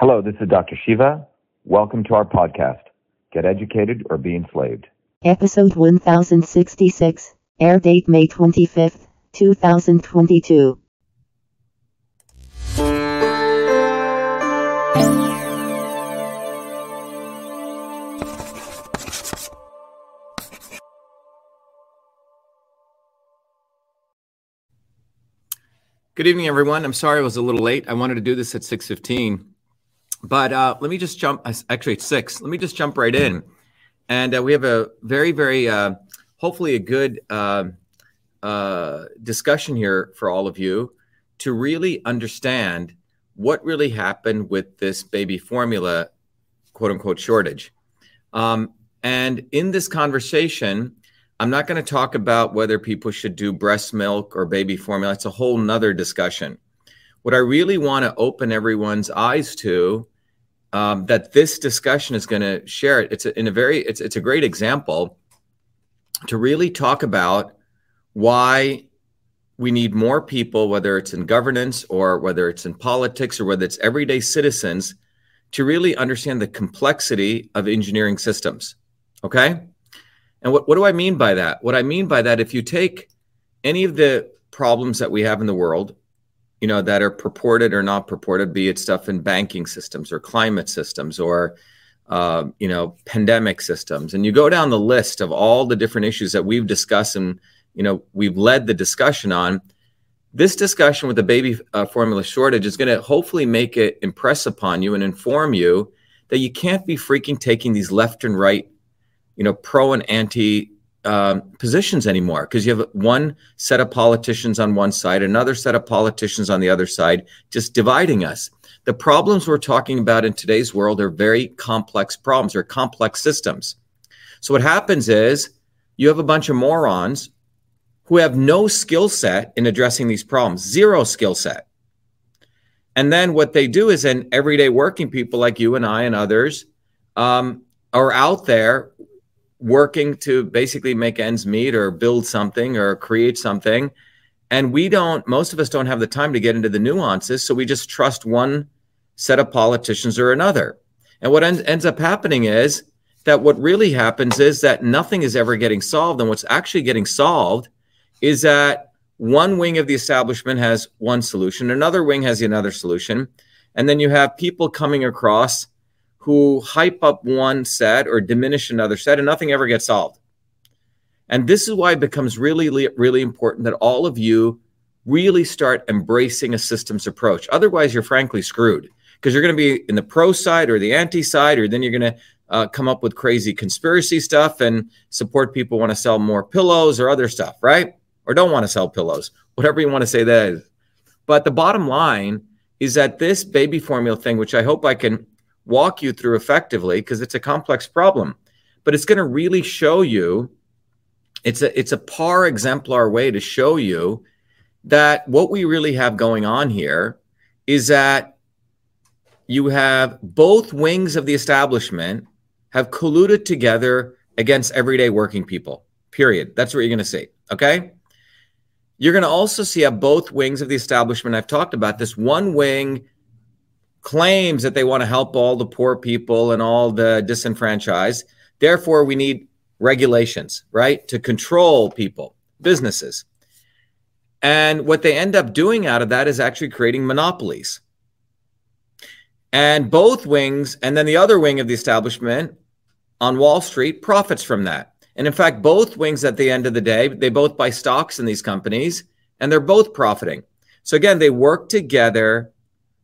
Hello, this is Dr. Shiva. Welcome to our podcast, Get Educated or Be Enslaved. Episode 1066, air date May 25th, 2022. Good evening, everyone. I'm sorry I was a little late. I wanted to do this at 6:15, but uh, let me just jump. Actually, it's six. Let me just jump right in, and uh, we have a very, very, uh, hopefully, a good uh, uh, discussion here for all of you to really understand what really happened with this baby formula, quote unquote, shortage. Um, and in this conversation, I'm not going to talk about whether people should do breast milk or baby formula. It's a whole nother discussion. What I really want to open everyone's eyes to um, that this discussion is going to share it. It's a, in a very it's it's a great example to really talk about why we need more people, whether it's in governance or whether it's in politics or whether it's everyday citizens, to really understand the complexity of engineering systems. Okay. And what, what do I mean by that? What I mean by that, if you take any of the problems that we have in the world, you know, that are purported or not purported, be it stuff in banking systems or climate systems or, uh, you know, pandemic systems, and you go down the list of all the different issues that we've discussed and, you know, we've led the discussion on, this discussion with the baby uh, formula shortage is going to hopefully make it impress upon you and inform you that you can't be freaking taking these left and right you know, pro and anti um, positions anymore because you have one set of politicians on one side, another set of politicians on the other side, just dividing us. The problems we're talking about in today's world are very complex problems, they're complex systems. So, what happens is you have a bunch of morons who have no skill set in addressing these problems, zero skill set. And then what they do is, then everyday working people like you and I and others um, are out there working to basically make ends meet or build something or create something. And we don't, most of us don't have the time to get into the nuances. So we just trust one set of politicians or another. And what en- ends up happening is that what really happens is that nothing is ever getting solved. And what's actually getting solved is that one wing of the establishment has one solution, another wing has another solution. And then you have people coming across who hype up one set or diminish another set and nothing ever gets solved. And this is why it becomes really, really important that all of you really start embracing a systems approach. Otherwise, you're frankly screwed because you're going to be in the pro side or the anti side, or then you're going to uh, come up with crazy conspiracy stuff and support people want to sell more pillows or other stuff, right? Or don't want to sell pillows, whatever you want to say that is. But the bottom line is that this baby formula thing, which I hope I can walk you through effectively because it's a complex problem but it's going to really show you it's a it's a par exemplar way to show you that what we really have going on here is that you have both wings of the establishment have colluded together against everyday working people period. That's what you're going to see okay? You're going to also see how both wings of the establishment i've talked about this one wing claims that they want to help all the poor people and all the disenfranchised. Therefore, we need regulations, right, to control people, businesses. And what they end up doing out of that is actually creating monopolies. And both wings, and then the other wing of the establishment on Wall Street profits from that. And in fact, both wings at the end of the day, they both buy stocks in these companies and they're both profiting. So again, they work together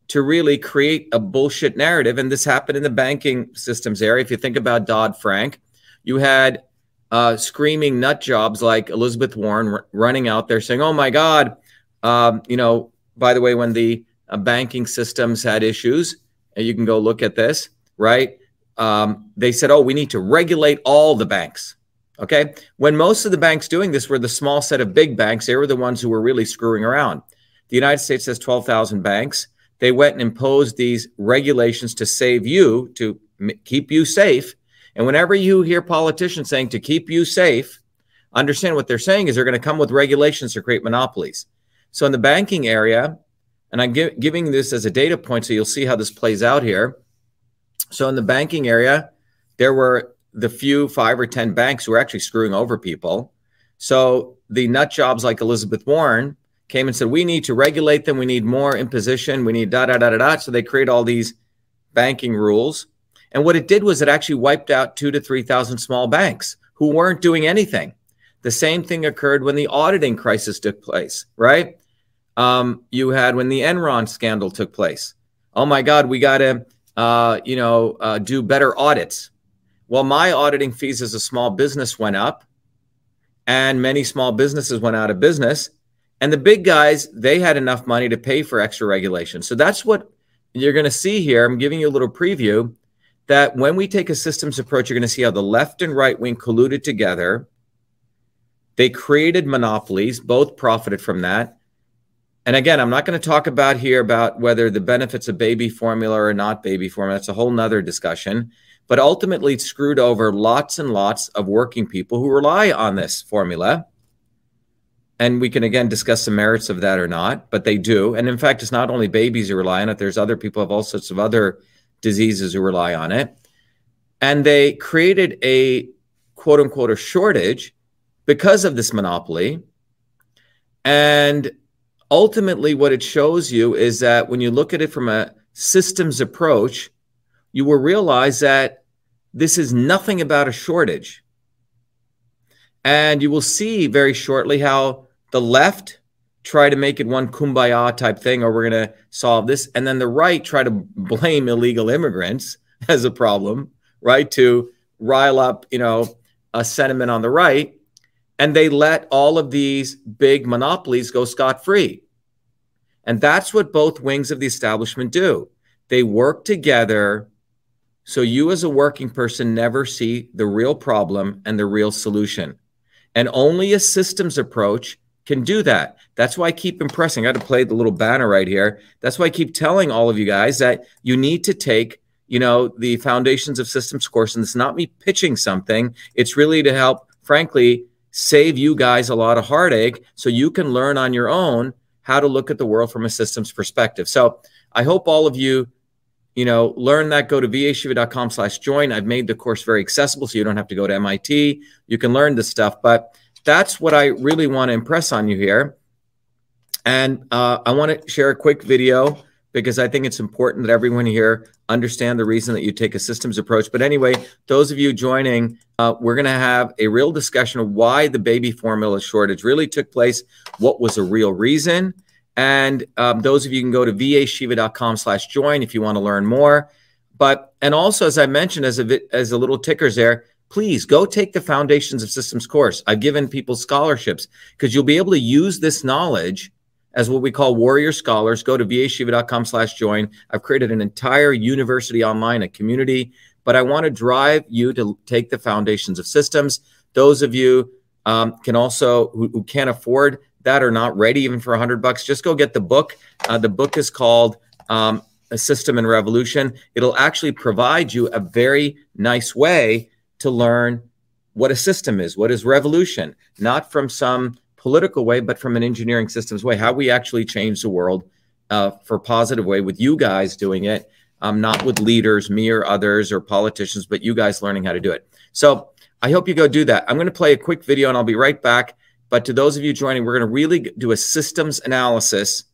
to really create a bullshit narrative. And this happened in the banking systems area. If you think about Dodd Frank, you had uh, screaming nut jobs like Elizabeth Warren r- running out there saying, "Oh my God, um, you know." By the way, when the uh, banking systems had issues, and you can go look at this, right? Um, they said, "Oh, we need to regulate all the banks." Okay, when most of the banks doing this were the small set of big banks, they were the ones who were really screwing around. The United States has twelve thousand banks they went and imposed these regulations to save you, to m- keep you safe. And whenever you hear politicians saying to keep you safe, understand what they're saying is they're going to come with regulations to create monopolies. So in the banking area, And I'm gi- giving this as a data point so you'll see how this plays out here. So in the banking area, there were the few five or 10 banks who were actually screwing over people. So the nut jobs like Elizabeth Warren came and said, we need to regulate them. We need more imposition. We need da da da da da. So they create all these banking rules. And what it did was it actually wiped out two to 3,000 small banks who weren't doing anything. The same thing occurred when the auditing crisis took place, right? Um, you had when the Enron scandal took place. Oh my God, we got to, uh, you know, uh, do better audits. Well, my auditing fees as a small business went up, and many small businesses went out of business. And the big guys, they had enough money to pay for extra regulation. So that's what you're going to see here. I'm giving you a little preview that when we take a systems approach, you're going to see how the left and right wing colluded together. They created monopolies, both profited from that. And again, I'm not going to talk about here about whether the benefits of baby formula or not baby formula. That's a whole nother discussion. But ultimately, it screwed over lots and lots of working people who rely on this formula. And we can again discuss the merits of that or not, but they do. And in fact, it's not only babies who rely on it, there's other people have all sorts of other diseases who rely on it. And they created a quote unquote a shortage because of this monopoly. And ultimately, what it shows you is that when you look at it from a systems approach, you will realize that this is nothing about a shortage. And you will see very shortly how the left try to make it one kumbaya type thing, or we're going to solve this. And then the right try to blame illegal immigrants as a problem, right? To rile up, you know, a sentiment on the right. And they let all of these big monopolies go scot free. And that's what both wings of the establishment do. They work together so you, as a working person, never see the real problem and the real solution. And only a systems approach can do that. That's why I keep impressing. I got to play the little banner right here. That's why I keep telling all of you guys that you need to take, you know, the foundations of systems course. And it's not me pitching something. It's really to help, frankly, save you guys a lot of heartache so you can learn on your own how to look at the world from a systems perspective. So I hope all of you you know, learn that. Go to vashiva.com slash join. I've made the course very accessible so you don't have to go to MIT. You can learn this stuff. But that's what I really want to impress on you here. And uh, I want to share a quick video because I think it's important that everyone here understand the reason that you take a systems approach. But anyway, those of you joining, uh, we're going to have a real discussion of why the baby formula shortage really took place, what was a real reason, and um, those of you can go to vashiva.com slash join if you want to learn more. But, and also, as I mentioned, as a, as a little tickers there, please go take the Foundations of Systems course. I've given people scholarships because you'll be able to use this knowledge as what we call warrior scholars. Go to vashiva.com slash join. I've created an entire university online, a community, but I want to drive you to take the Foundations of Systems. Those of you um, can also, who, who can't afford that are not ready even for a hundred bucks, just go get the book. Uh, the book is called um, A System and Revolution. It'll actually provide you a very nice way to learn what a system is, what is revolution, not from some political way, but from an engineering systems way, how we actually change the world uh, for positive way with you guys doing it, um, not with leaders, me or others or politicians, but you guys learning how to do it. So I hope you go do that. I'm going to play a quick video and I'll be right back. But to those of you joining, we're going to really do a systems analysis.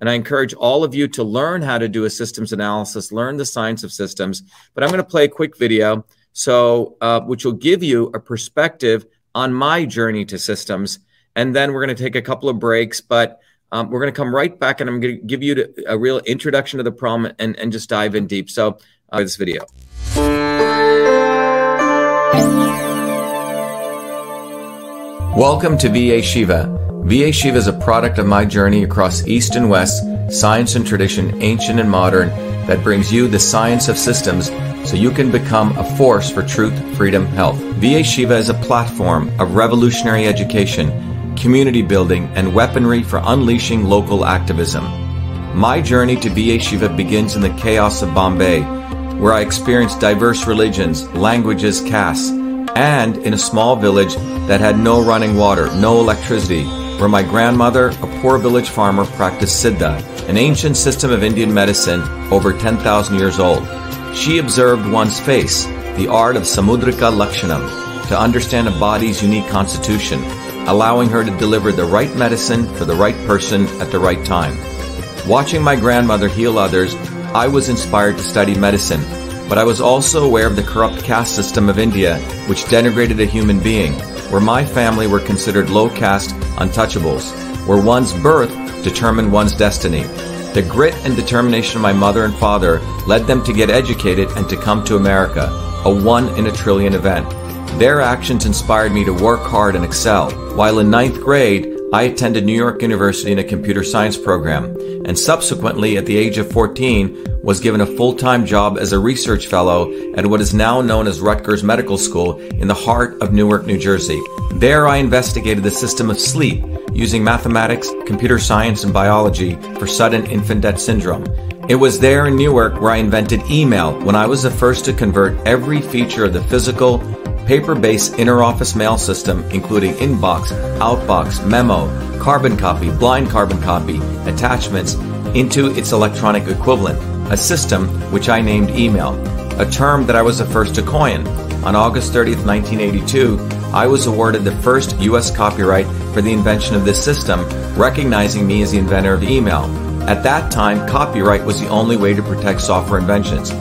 And I encourage all of you to learn how to do a systems analysis, learn the science of systems. But I'm going to play a quick video, so uh, which will give you a perspective on my journey to systems. And then we're going to take a couple of breaks, but um, we're going to come right back and I'm going to give you a real introduction to the problem and, and just dive in deep. So, uh, this video. Welcome to VA Shiva. VA Shiva is a product of my journey across East and West, science and tradition, ancient and modern, that brings you the science of systems so you can become a force for truth, freedom, health. VA Shiva is a platform of revolutionary education, community building, and weaponry for unleashing local activism. My journey to VA Shiva begins in the chaos of Bombay, where I experienced diverse religions, languages, castes, and in a small village that had no running water, no electricity, where my grandmother, a poor village farmer, practiced Siddha, an ancient system of Indian medicine over 10,000 years old. She observed one's face, the art of Samudrika Lakshanam, to understand a body's unique constitution, allowing her to deliver the right medicine for the right person at the right time. Watching my grandmother heal others, I was inspired to study medicine, but I was also aware of the corrupt caste system of India, which denigrated a human being, where my family were considered low caste untouchables, where one's birth determined one's destiny. The grit and determination of my mother and father led them to get educated and to come to America, a one in a trillion event. Their actions inspired me to work hard and excel. While in ninth grade, I attended New York University in a computer science program, and subsequently, at the age of 14, was given a full-time job as a research fellow at what is now known as Rutgers Medical School in the heart of Newark, New Jersey. There I investigated the system of sleep using mathematics, computer science, and biology for sudden infant death syndrome. It was there in Newark where I invented email when I was the first to convert every feature of the physical, paper-based interoffice mail system, including inbox, outbox, memo, carbon copy, blind carbon copy, attachments, into its electronic equivalent, a system which I named email, a term that I was the first to coin. On August 30th, 1982, I was awarded the first U.S. copyright for the invention of this system, recognizing me as the inventor of email. At that time, copyright was the only way to protect software inventions.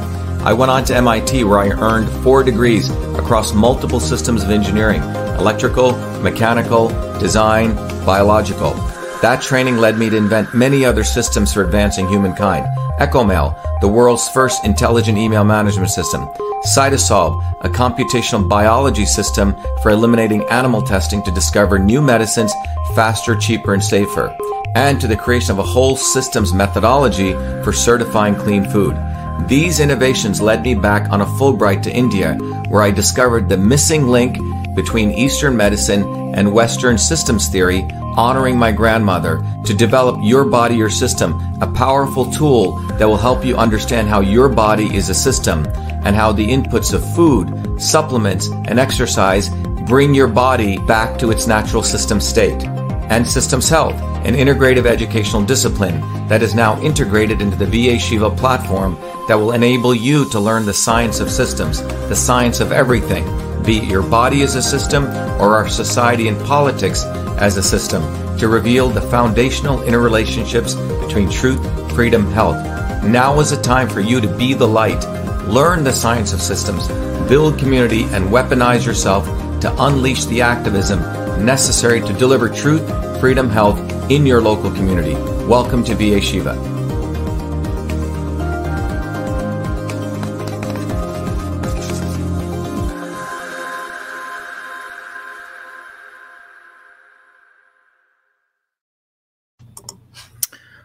I went on to MIT where I earned four degrees across multiple systems of engineering electrical, mechanical, design, biological. That training led me to invent many other systems for advancing humankind. EchoMail, the world's first intelligent email management system. Cytosolve, a computational biology system for eliminating animal testing to discover new medicines faster, cheaper, and safer. And to the creation of a whole systems methodology for certifying clean food. These innovations led me back on a Fulbright to India, where I discovered the missing link between Eastern medicine and Western systems theory, honoring my grandmother to develop Your Body, Your System, a powerful tool that will help you understand how your body is a system and how the inputs of food, supplements, and exercise bring your body back to its natural system state. And Systems Health, an integrative educational discipline that is now integrated into the VA Shiva platform that will enable you to learn the science of systems, the science of everything, be it your body as a system or our society and politics as a system, to reveal the foundational interrelationships between truth, freedom, health. Now is the time for you to be the light, learn the science of systems, build community, and weaponize yourself to unleash the activism necessary to deliver truth, freedom, health in your local community. Welcome to VA Shiva.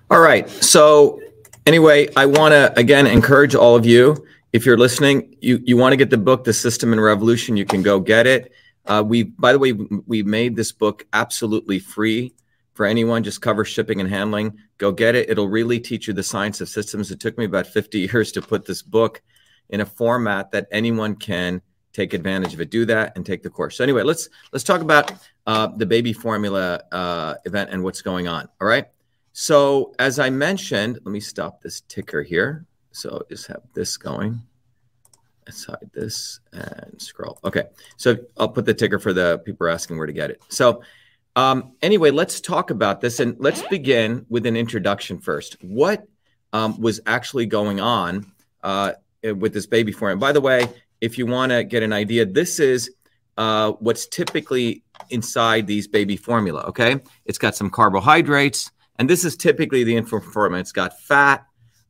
All right. So, anyway, I want to again encourage all of you. If you're listening, you you want to get the book, The System and Revolution. You can go get it. Uh, we, by the way, we made this book absolutely free for anyone. Just cover shipping and handling. Go get it. It'll really teach you the science of systems. It took me about 50 years to put this book in a format that anyone can take advantage of it. Do that and take the course. So anyway, let's let's talk about uh, the baby formula uh, event and what's going on. All right. So as I mentioned, let me stop this ticker here. So just have this going. Let's hide this and scroll. Okay. So I'll put the ticker for the people asking where to get it. So um, anyway, let's talk about this and let's begin with an introduction first. What um, was actually going on uh, with this baby formula? By the way, if you want to get an idea, this is uh, what's typically inside these baby formula. Okay, it's got some carbohydrates, and this is typically the infant formula. It's got fat,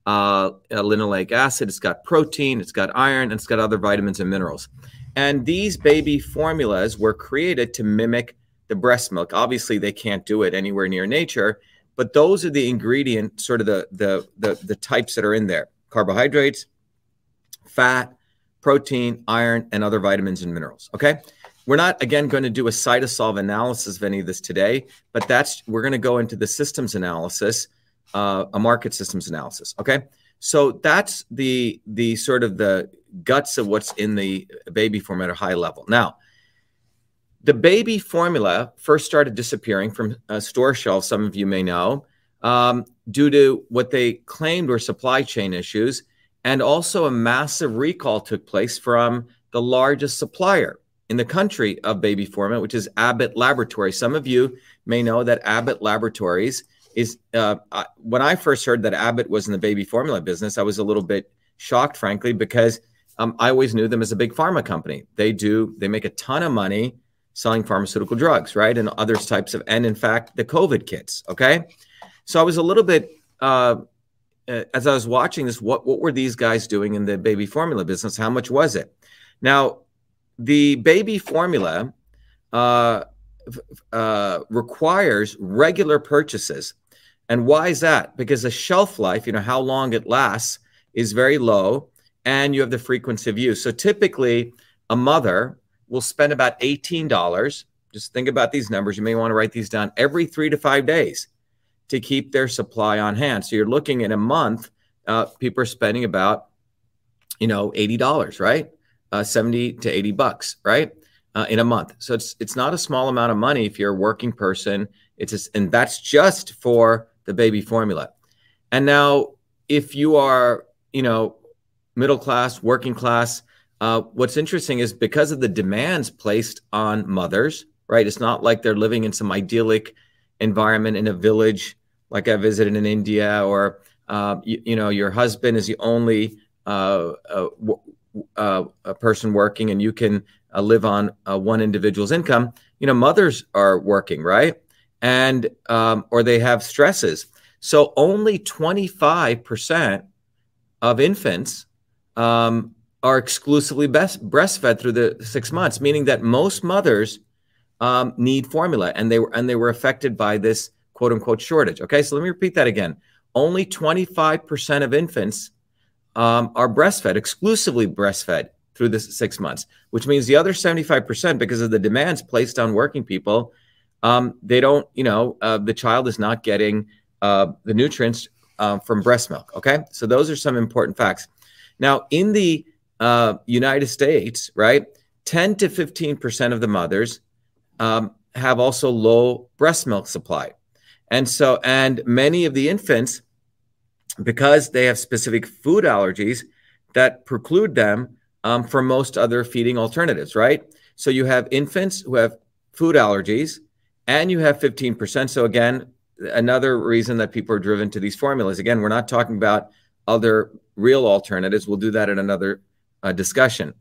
uh, linoleic acid, it's got protein, it's got iron, and it's got other vitamins and minerals. And these baby formulas were created to mimic the breast milk. Obviously, they can't do it anywhere near nature, but those are the ingredient, sort of the the the, the types that are in there: carbohydrates, fat, protein, iron, and other vitamins and minerals. Okay. We're not again going to do a Cytosolve analysis of any of this today, but that's we're going to go into the systems analysis, uh, a market systems analysis. Okay, so that's the the sort of the guts of what's in the baby form at a high level. Now, the baby formula first started disappearing from uh, store shelves, some of you may know, um, due to what they claimed were supply chain issues. And also, a massive recall took place from the largest supplier in the country of baby formula, which is Abbott Laboratories. Some of you may know that Abbott Laboratories is, uh, when I first heard that Abbott was in the baby formula business, I was a little bit shocked, frankly, because um, I always knew them as a big pharma company. They do, they make a ton of money selling pharmaceutical drugs, right? And other types of, and in fact, the COVID kits. Okay. So I was a little bit, uh, uh, as I was watching this, what, what were these guys doing in the baby formula business? How much was it? Now, the baby formula uh, uh, requires regular purchases. And why is that? Because the shelf life, you know, how long it lasts, is very low, and you have the frequency of use. So typically, a mother will spend about $18. Just think about these numbers. You may want to write these down every three to five days to keep their supply on hand. So you're looking at a month, uh, people are spending about, you know, $80, right? Uh, 70 to 80 bucks, right? Uh, in a month. So it's it's not a small amount of money if you're a working person. It's just, and that's just for the baby formula. And now if you are, you know, middle class, working class, uh, what's interesting is because of the demands placed on mothers, right? It's not like they're living in some idyllic environment in a village like I visited in India, or uh, you, you, know, your husband is the only uh, uh, uh a person working, and you can uh, live on one individual's income. You know, mothers are working, right? And um, or they have stresses. So only 25% of infants um, are exclusively best breastfed through the six months, meaning that most mothers um, need formula, and they were and they were affected by this quote unquote shortage. Okay, so let me repeat that again. Only 25% of infants um, are breastfed, exclusively breastfed through this six months, which means the other 75%, because of the demands placed on working people, um, they don't, you know, uh, the child is not getting uh, the nutrients uh, from breast milk. Okay, so those are some important facts. Now, in the uh, United States, right, 10 to 15% of the mothers um, have also low breast milk supply. And so, and many of the infants, because they have specific food allergies that preclude them um, from most other feeding alternatives, right? So you have infants who have food allergies and you have 15%. So again, another reason that people are driven to these formulas. Again, we're not talking about other real alternatives. We'll do that in another uh, discussion.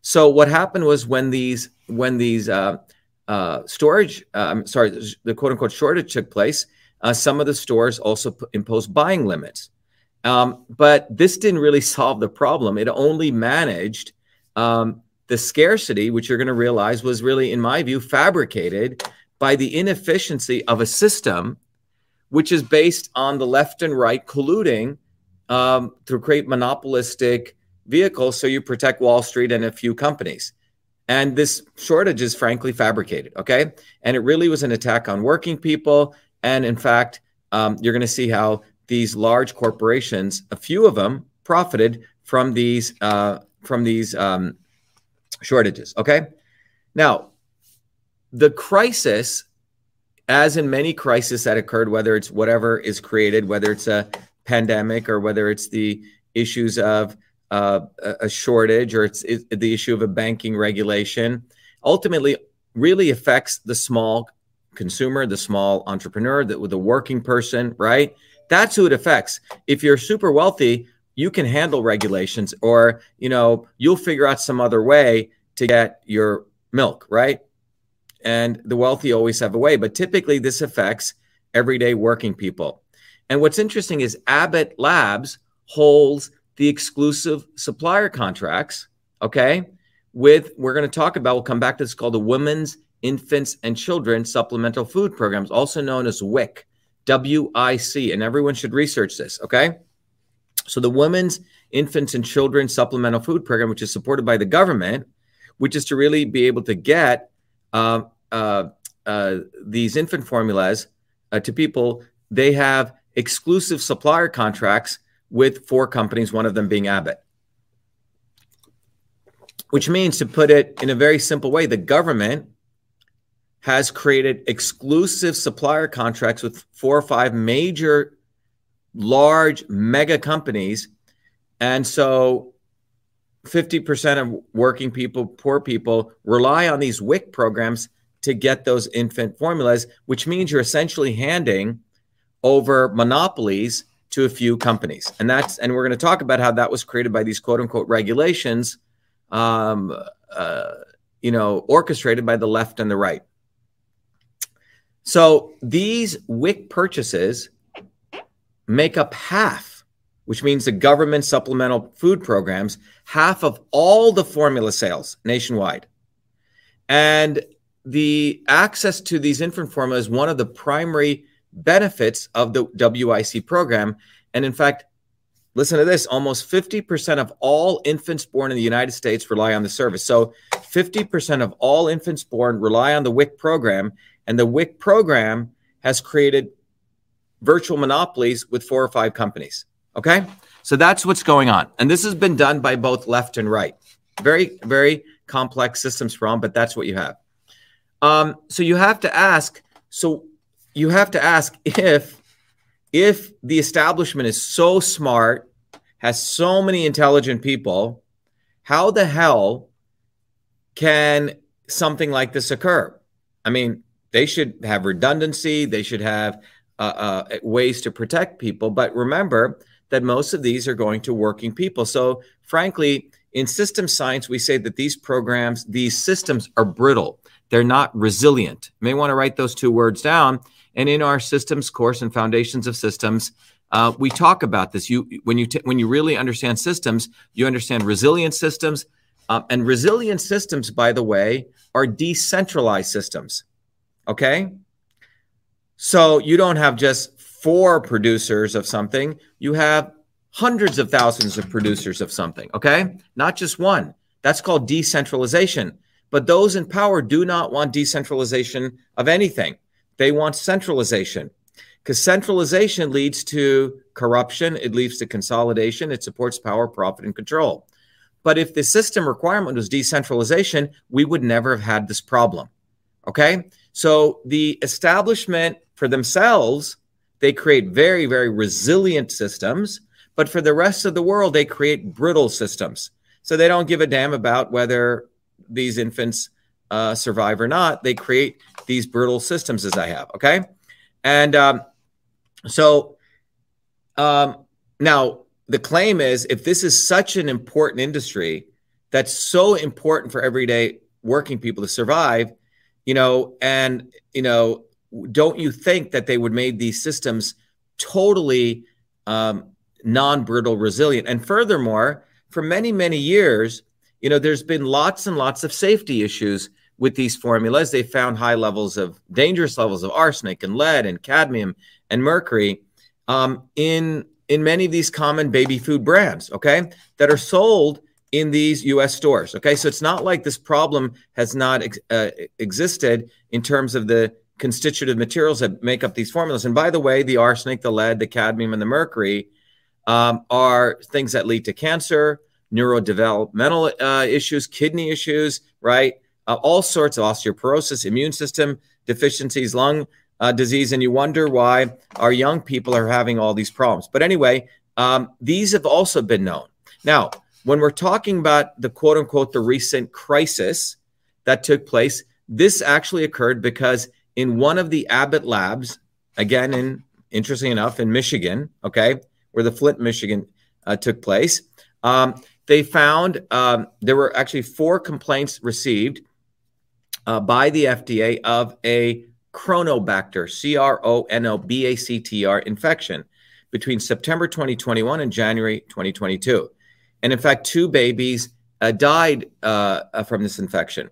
So what happened was when these when these uh, uh, storage, I'm um, sorry, the quote unquote shortage took place. Uh, some of the stores also p- imposed buying limits, um, but this didn't really solve the problem. It only managed um, the scarcity, which you're going to realize was really, in my view, fabricated by the inefficiency of a system which is based on the left and right colluding um, to create monopolistic vehicles so you protect Wall Street and a few companies. And this shortage is frankly fabricated, okay? And it really was an attack on working people. And in fact, um, you're going to see how these large corporations, a few of them, profited from these uh, from these um, shortages. Okay, now the crisis, as in many crises that occurred, whether it's whatever is created, whether it's a pandemic or whether it's the issues of uh, a shortage or it's, the issue of a banking regulation, ultimately really affects the small consumer, the small entrepreneur, the, the working person, right? That's who it affects. If you're super wealthy, you can handle regulations or, you know, you'll figure out some other way to get your milk, right? And the wealthy always have a way, but typically this affects everyday working people. And what's interesting is Abbott Labs holds the exclusive supplier contracts, okay? With, we're going to talk about, we'll come back to this called the Women's, Infants, and Children Supplemental Food Programs, also known as WIC, W I C. And everyone should research this, okay? So the Women's, Infants, and Children Supplemental Food Program, which is supported by the government, which is to really be able to get uh, uh, uh, these infant formulas uh, to people, they have exclusive supplier contracts with four companies, one of them being Abbott. Which means, to put it in a very simple way, the government has created exclusive supplier contracts with four or five major large mega companies. And so 50% of working people, poor people, rely on these WIC programs to get those infant formulas, which means you're essentially handing over monopolies to a few companies. And that's and we're going to talk about how that was created by these quote unquote regulations, um, uh, you know, orchestrated by the left and the right. So these WIC purchases make up half, which means the government supplemental food programs, half of all the formula sales nationwide. And the access to these infant formula is one of the primary benefits of the WIC program. And in fact, listen to this almost 50% of all infants born in the United States rely on the service. So 50% of all infants born rely on the WIC program. And the WIC program has created virtual monopolies with four or five companies. Okay. So that's what's going on. And this has been done by both left and right. Very, very complex systems from, but that's what you have. Um, so you have to ask, so you have to ask if if the establishment is so smart, has so many intelligent people, how the hell can something like this occur? I mean, they should have redundancy. They should have uh, uh, ways to protect people. But remember that most of these are going to working people. So, frankly, in system science, we say that these programs, these systems are brittle. They're not resilient. You may want to write those two words down. And in our systems course and foundations of systems, uh, we talk about this. You, when you t- when you really understand systems, you understand resilient systems, uh, and resilient systems, by the way, are decentralized systems. Okay. So you don't have just four producers of something, you have hundreds of thousands of producers of something. Okay. Not just one. That's called decentralization. But those in power do not want decentralization of anything, they want centralization. Because centralization leads to corruption, it leads to consolidation, it supports power, profit, and control. But if the system requirement was decentralization, we would never have had this problem. Okay. So the establishment for themselves, they create very, very resilient systems. But for the rest of the world, they create brittle systems. So they don't give a damn about whether these infants uh, survive or not. They create these brittle systems, as I have. Okay. And um, so um, now the claim is if this is such an important industry that's so important for everyday working people to survive, you know, and you know, don't you think that they would made these systems totally um, non-brittle, resilient? And furthermore, for many many years, you know, there's been lots and lots of safety issues with these formulas. They found high levels of dangerous levels of arsenic and lead and cadmium and mercury um, in in many of these common baby food brands. Okay, that are sold in these US stores. Okay, so it's not like this problem has not ex- uh, existed in terms of the constitutive materials that make up these formulas. And by the way, the arsenic, the lead, the cadmium, and the mercury um, are things that lead to cancer, neurodevelopmental uh, issues, kidney issues, right? Uh, all sorts of osteoporosis, immune system deficiencies, lung uh, disease. And you wonder why our young people are having all these problems. But anyway, um, these have also been known. Now, when we're talking about the quote unquote the recent crisis that took place, this actually occurred because in one of the Abbott labs, again, in interesting enough, in Michigan, okay, where the Flint, Michigan uh, took place, um, they found um, there were actually four complaints received uh, by the FDA of a Cronobacter, C R O N O B A C T R infection between September 2021 and January 2022. And in fact, two babies uh, died uh, uh, from this infection.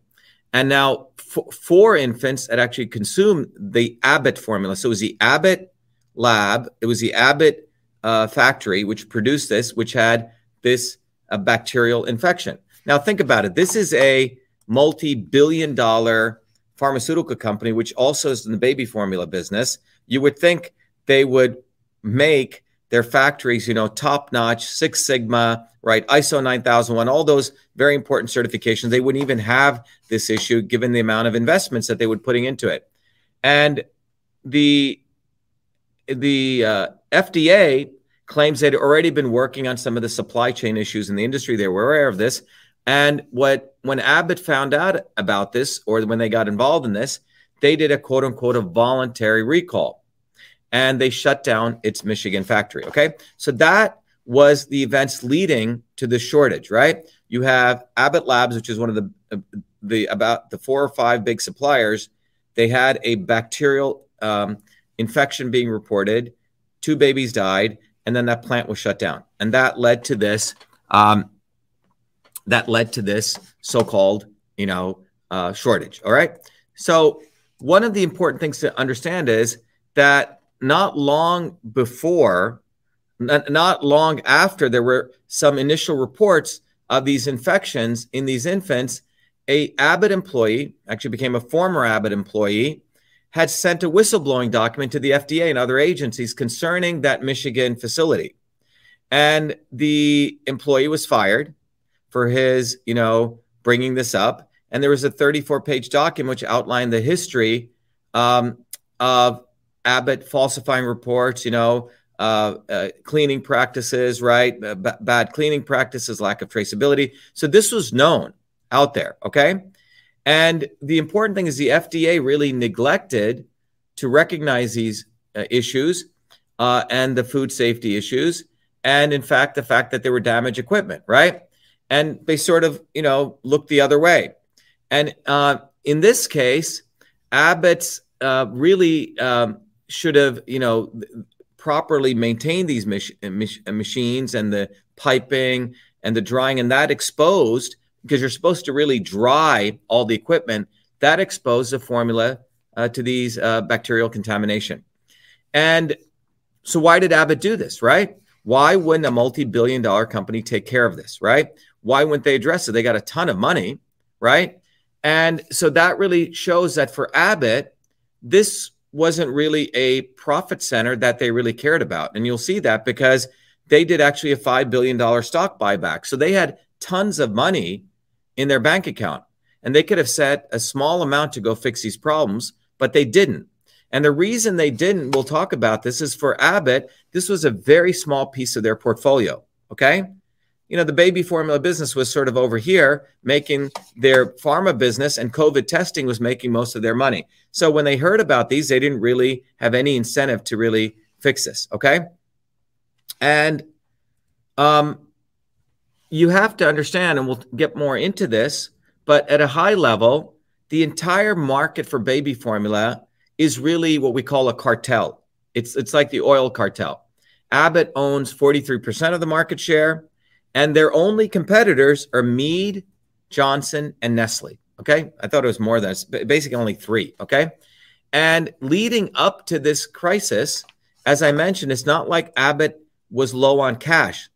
And now, f- four infants had actually consumed the Abbott formula. So it was the Abbott lab, it was the Abbott uh, factory which produced this, which had this uh, bacterial infection. Now, think about it. This is a multi billion dollar pharmaceutical company, which also is in the baby formula business. You would think they would make their factories, you know, top notch, Six Sigma, right? ISO 9001, all those very important certifications. They wouldn't even have this issue given the amount of investments that they would putting into it. And the the uh, FDA claims they'd already been working on some of the supply chain issues in the industry. They were aware of this. And what when Abbott found out about this, or when they got involved in this, they did a quote unquote a voluntary recall and they shut down its Michigan factory. Okay. So that was the events leading to the shortage, right? You have Abbott Labs, which is one of the, uh, the about the four or five big suppliers. They had a bacterial um, infection being reported. Two babies died, and then that plant was shut down, and that led to this. Um, that led to this so-called, you know, uh, shortage. All right. So one of the important things to understand is that not long before, not, not long after, there were some initial reports of these infections in these infants. A Abbott employee, actually became a former Abbott employee, had sent a whistleblowing document to the FDA and other agencies concerning that Michigan facility. And the employee was fired for his, you know, bringing this up. And there was a 34 page document which outlined the history um, of Abbott falsifying reports, you know, uh, uh, cleaning practices, right? B- bad cleaning practices, lack of traceability. So this was known out there, okay? And the important thing is the FDA really neglected to recognize these uh, issues uh, and the food safety issues. And in fact, the fact that there were damaged equipment, right? And they sort of, you know, look the other way. And uh, in this case, Abbott's really um, should have, you know, properly maintained these mach- mach- machines and the piping and the drying, and that exposed because you're supposed to really dry all the equipment. That exposed the formula uh, to these uh, bacterial contamination. And so, why did Abbott do this? Right? Why wouldn't a multi-billion-dollar company take care of this? Right? Why wouldn't they address it? They got a ton of money, right? And so that really shows that for Abbott, this wasn't really a profit center that they really cared about. And you'll see that because they did actually a $5 billion stock buyback. So they had tons of money in their bank account and they could have set a small amount to go fix these problems, but they didn't. And the reason they didn't, we'll talk about this, is for Abbott, this was a very small piece of their portfolio. Okay you know, the baby formula business was sort of over here making their pharma business, and COVID testing was making most of their money. So when they heard about these, they didn't really have any incentive to really fix this. Okay. And um, you have to understand, and we'll get more into this, but at a high level, the entire market for baby formula is really what we call a cartel. It's, it's like the oil cartel. Abbott owns 43% of the market share and their only competitors are Mead, Johnson, and Nestle. Okay. I thought it was more than this, basically only three. Okay. And leading up to this crisis, as I mentioned, it's not like Abbott was low on cash.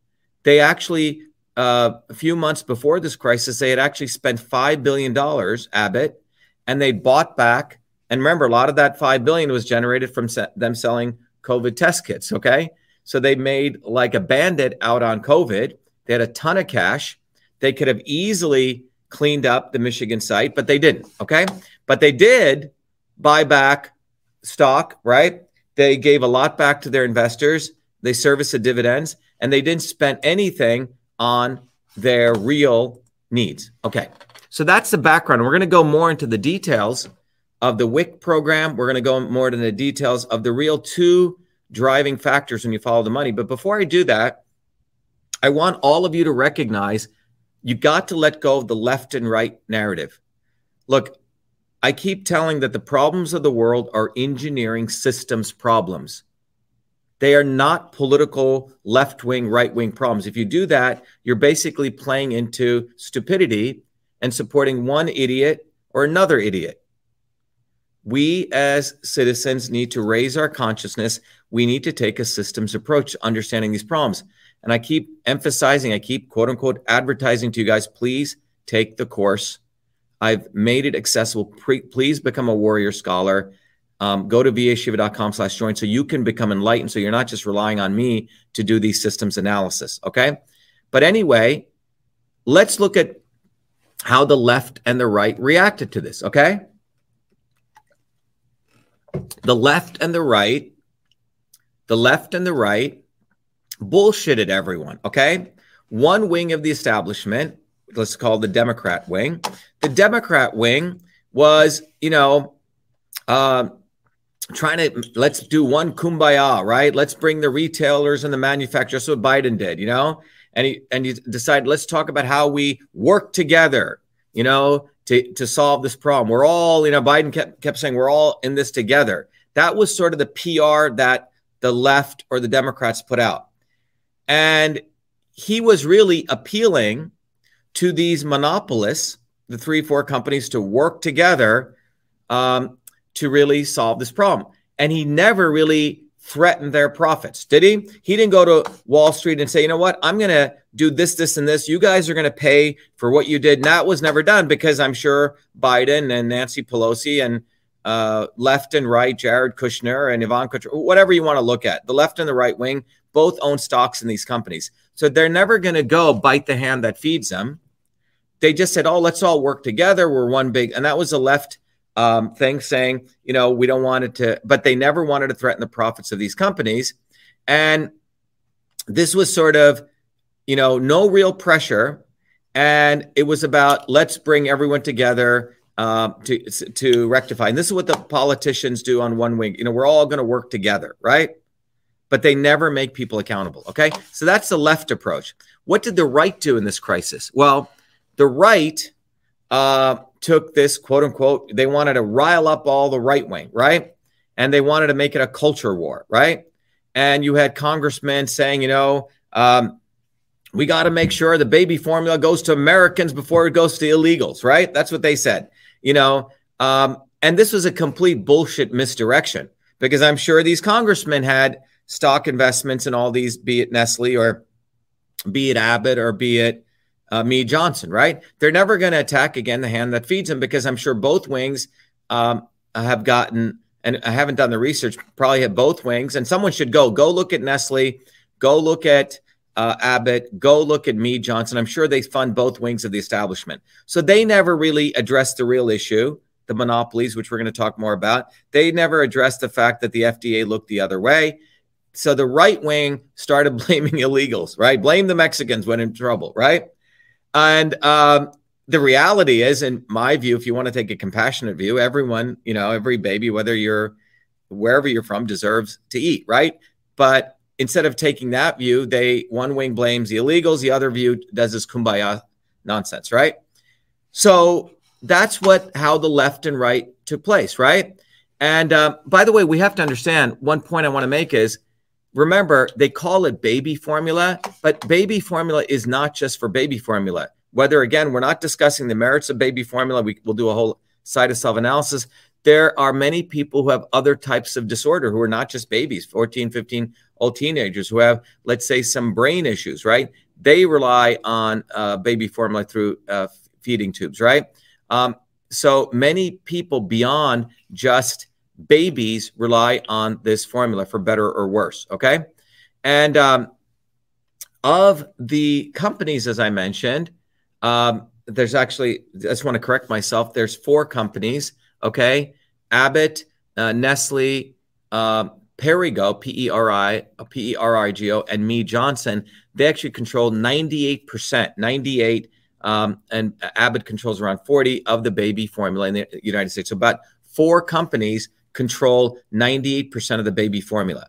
They actually, uh, a few months before this crisis, they had actually spent $5 billion, Abbott, and they bought back. And remember, a lot of that 5 billion was generated from se- them selling COVID test kits. Okay. So they made like a bandit out on COVID they had a ton of cash. They could have easily cleaned up the Michigan site, but they didn't. Okay. But they did buy back stock, right? They gave a lot back to their investors. They serviced the dividends and they didn't spend anything on their real needs. Okay. So that's the background. We're going to go more into the details of the WIC program. We're going to go more into the details of the real two driving factors when you follow the money. But before I do that, I want all of you to recognize you got to let go of the left and right narrative. Look, I keep telling that the problems of the world are engineering systems problems. They are not political left wing, right wing problems. If you do that, you're basically playing into stupidity and supporting one idiot or another idiot. We as citizens need to raise our consciousness. We need to take a systems approach to understanding these problems. And I keep emphasizing, I keep quote unquote advertising to you guys, please take the course. I've made it accessible. Pre- please become a warrior scholar. um, go to vashiva.com slash join so you can become enlightened so you're not just relying on me to do these systems analysis okay but anyway let's look at how the left and the right reacted to this okay the left and the right the left and the right bullshitted everyone okay one wing of the establishment let's call the democrat wing the democrat wing was you know uh, trying to let's do one kumbaya, right? Let's bring the retailers and the manufacturers. That's what Biden did, you know. And he and he decided let's talk about how we work together, you know, to to solve this problem. We're all, you know, Biden kept kept saying we're all in this together. That was sort of the PR that the left or the Democrats put out, and he was really appealing to these monopolists, the three four companies, to work together. Um, to really solve this problem. And he never really threatened their profits, did he? He didn't go to Wall Street and say, you know what, I'm going to do this, this, and this. You guys are going to pay for what you did. And that was never done because I'm sure Biden and Nancy Pelosi and uh, left and right, Jared Kushner and Ivanka, whatever you want to look at, the left and the right wing both own stocks in these companies. So they're never going to go bite the hand that feeds them. They just said, oh, let's all work together. We're one big. And that was a left um, thing saying, you know, we don't want it to, but they never wanted to threaten the profits of these companies. And this was sort of, you know, no real pressure. And it was about let's bring everyone together uh, to to rectify. And this is what the politicians do on one wing. You know, we're all going to work together, right? But they never make people accountable. Okay, so that's the left approach. What did the right do in this crisis? Well, the right uh, took this quote unquote, they wanted to rile up all the right wing, right? And they wanted to make it a culture war, right? And you had congressmen saying, you know, um, we got to make sure the baby formula goes to Americans before it goes to illegals, right? That's what they said, you know. Um, and this was a complete bullshit misdirection because I'm sure these congressmen had stock investments in all these, be it Nestle or be it Abbott or be it uh, Johnson, right? They're never going to attack again the hand that feeds them because I'm sure both wings um, have gotten, and I haven't done the research, probably have both wings. And someone should go, go look at Nestle, go look at uh, Abbott, go look at Mead Johnson. I'm sure they fund both wings of the establishment. So they never really addressed the real issue, the monopolies, which we're going to talk more about. They never addressed the fact that the FDA looked the other way. So the right wing started blaming illegals, right? Blame the Mexicans when in trouble, right? And um, the reality is, in my view, if you want to take a compassionate view, everyone, you know, every baby, whether you're wherever you're from, deserves to eat, right? But instead of taking that view, they one wing blames the illegals, the other view does this kumbaya nonsense, right? So that's what how the left and right took place, right? And uh, by the way, we have to understand one point I want to make is remember they call it baby formula, but baby formula is not just for baby formula. Whether again, we're not discussing the merits of baby formula, we, will do a whole side of self analysis. There are many people who have other types of disorder who are not just babies, 14, 15 old teenagers who have, let's say, some brain issues, right? They rely on uh, baby formula through uh, feeding tubes, right? Um, so many people beyond just babies rely on this formula for better or worse. Okay. And um, of the companies, as I mentioned, um, there's actually, I just want to correct myself. There's four companies. Okay. Abbott, uh, Nestle, uh, Perrigo, P E R I, P E R I G O, and Mead Johnson. They actually control 98%, 98, um, and Abbott controls around 40 of the baby formula in the United States. So about four companies control 98% of the baby formula.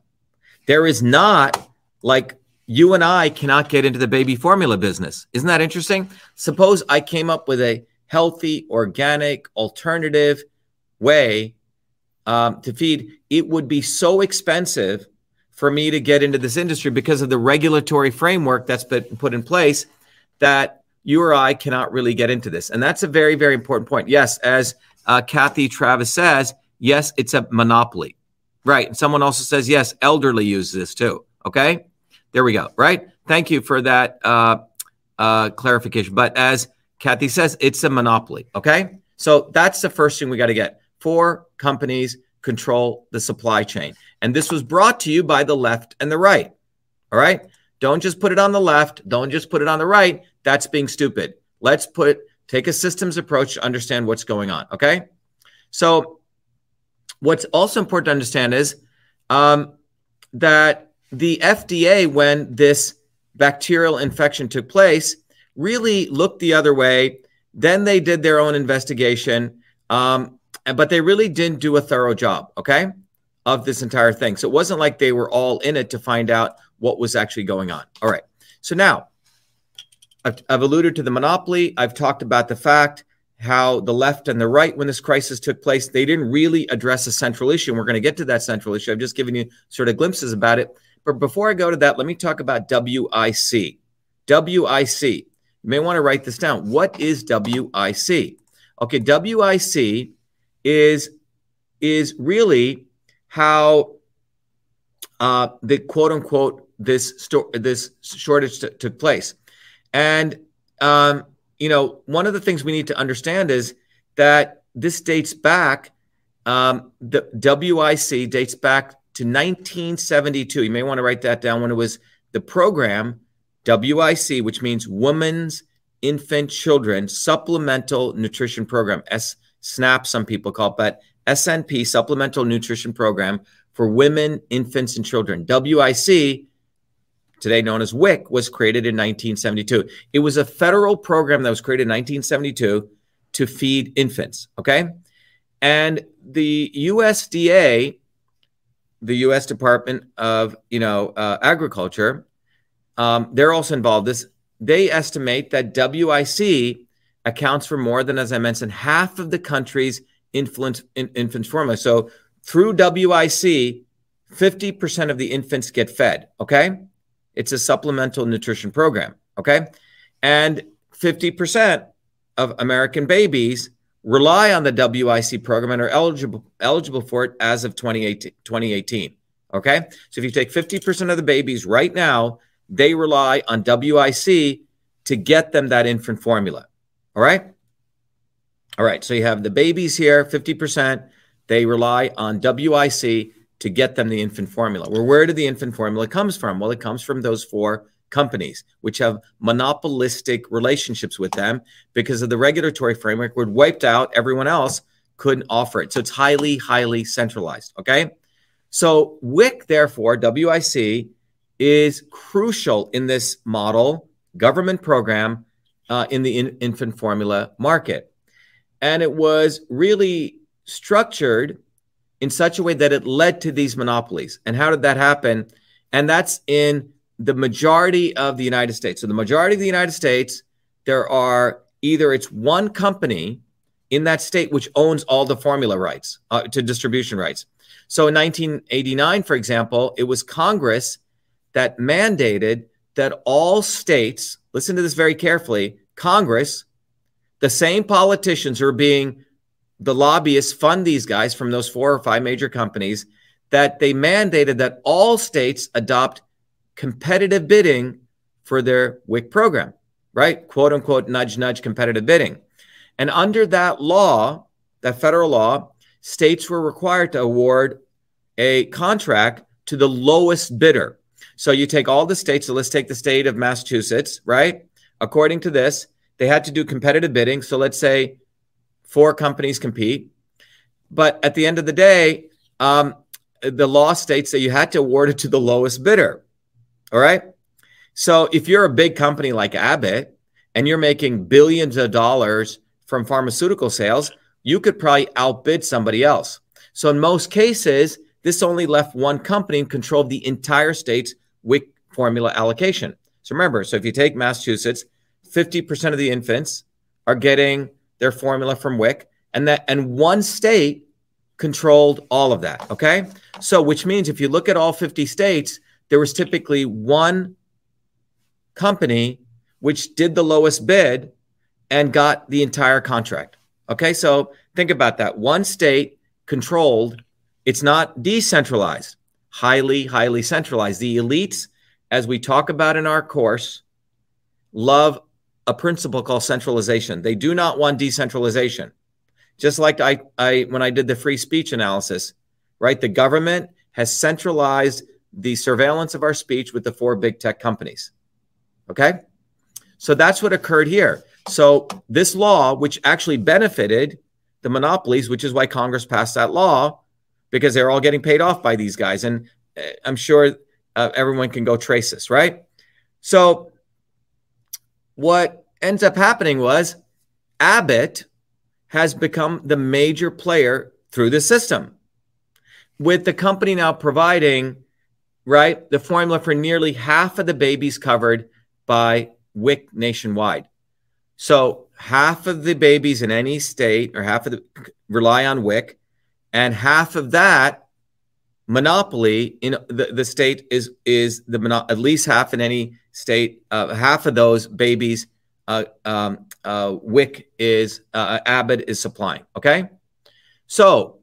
There is not like you and I cannot get into the baby formula business. Isn't that interesting? Suppose I came up with a healthy, organic, alternative way um, to feed. It would be so expensive for me to get into this industry because of the regulatory framework that's been put in place that you or I cannot really get into this. And that's a very, very important point. Yes, as uh, Kathy Travis says, Yes, it's a monopoly. Right. And someone also says, yes, elderly use this too. Okay. There we go. Right. Thank you for that uh, uh, clarification. But as Kathy says, it's a monopoly. Okay. So that's the first thing we got to get. Four companies control the supply chain. And this was brought to you by the left and the right. All right. Don't just put it on the left. Don't just put it on the right. That's being stupid. Let's put take a systems approach to understand what's going on. Okay. So, what's also important to understand is um, that the FDA, when this bacterial infection took place, really looked the other way. Then they did their own investigation, um, but they really didn't do a thorough job. Okay. Of this entire thing. So it wasn't like they were all in it to find out what was actually going on. All right. So now I've, I've alluded to the monopoly. I've talked about the fact how the left and the right, when this crisis took place, they didn't really address a central issue. And we're going to get to that central issue. I've just given you sort of glimpses about it. But before I go to that, let me talk about WIC. WIC. You may want to write this down. What is WIC? Okay, WIC is is really how uh, the quote unquote this sto- this shortage t- took place, and um, you know one of the things we need to understand is that this dates back. Um, the WIC dates back to 1972. You may want to write that down when it was the program WIC, which means Women's Infant Children Supplemental Nutrition Program. S SNAP, some people call it, but SNP, Supplemental Nutrition Program for Women, Infants, and Children. WIC, today known as WIC, was created in 1972. It was a federal program that was created in 1972 to feed infants. Okay. And the USDA, the U.S. Department of you know uh, Agriculture, um, they're also involved. This they estimate that WIC accounts for more than, as I mentioned, half of the country's infant, in, infant formula. So through WIC, 50% of the infants get fed. Okay. It's a supplemental nutrition program. Okay. And 50% of American babies rely on the WIC program and are eligible, eligible for it as of 2018, 2018. Okay. So if you take 50% of the babies right now, they rely on WIC to get them that infant formula. All right. All right. So you have the babies here, 50%. They rely on WIC to get them the infant formula. Well, where did the infant formula comes from? Well, it comes from those four companies, which have monopolistic relationships with them because of the regulatory framework would wiped out everyone else couldn't offer it. So it's highly, highly centralized. Okay. So WIC, therefore, WIC is crucial in this model government program uh, in the in- infant formula market. And it was really structured in such a way that it led to these monopolies. And how did that happen? And that's in the majority of the United States. So, the majority of the United States, there are either it's one company in that state which owns all the formula rights uh, to distribution rights. So, in 1989, for example, it was Congress that mandated that all states, listen to this very carefully, Congress, the same politicians who are being the lobbyists fund these guys from those four or five major companies, that they mandated that all states adopt competitive bidding for their WIC program, right? Quote unquote, nudge, nudge competitive bidding. And under that law, that federal law, states were required to award a contract to the lowest bidder. So you take all the states. So let's take the state of Massachusetts, right? According to this, they had to do competitive bidding. So let's say four companies compete. But at the end of the day, um, the law states that you had to award it to the lowest bidder. All right. So if you're a big company like Abbott and you're making billions of dollars from pharmaceutical sales, you could probably outbid somebody else. So in most cases, this only left one company in control of the entire state's WIC formula allocation. So remember, so if you take Massachusetts, 50% of the infants are getting their formula from WIC, and that and one state controlled all of that. Okay. So which means if you look at all 50 states, there was typically one company which did the lowest bid and got the entire contract. Okay. So think about that. One state controlled, it's not decentralized highly, highly centralized. The elites, as we talk about in our course, love a principle called centralization. They do not want decentralization. Just like I, I when I did the free speech analysis, right? The government has centralized the surveillance of our speech with the four big tech companies. Okay? So that's what occurred here. So this law, which actually benefited the monopolies, which is why Congress passed that law, because they're all getting paid off by these guys. And uh, I'm sure uh, everyone can go trace this, right? So what ends up happening was Abbott has become the major player through the system, with the company now providing right the formula for nearly half of the babies covered by WIC nationwide. So half of the babies in any state or half of the rely on WIC, and half of that monopoly in the, the state is is the at least half in any state. Uh, half of those babies, uh, um, uh, WIC is uh, Abbott is supplying. Okay, so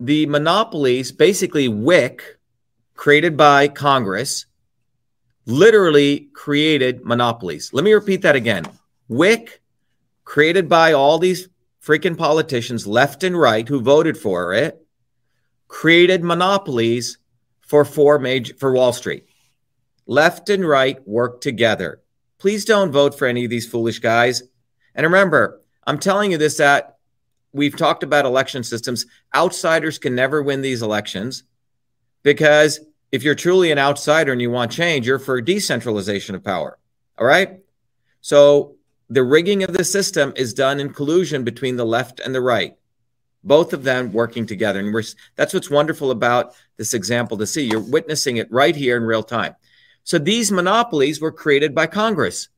the monopolies basically WIC created by Congress literally created monopolies. Let me repeat that again. WIC, created by all these freaking politicians, left and right, who voted for it, created monopolies for four major for Wall Street. Left and right work together. Please don't vote for any of these foolish guys. And remember, I'm telling you this that we've talked about election systems. Outsiders can never win these elections because if you're truly an outsider and you want change, you're for decentralization of power. All right. So the rigging of the system is done in collusion between the left and the right, both of them working together. And we're, that's what's wonderful about this example to see. You're witnessing it right here in real time. So these monopolies were created by Congress.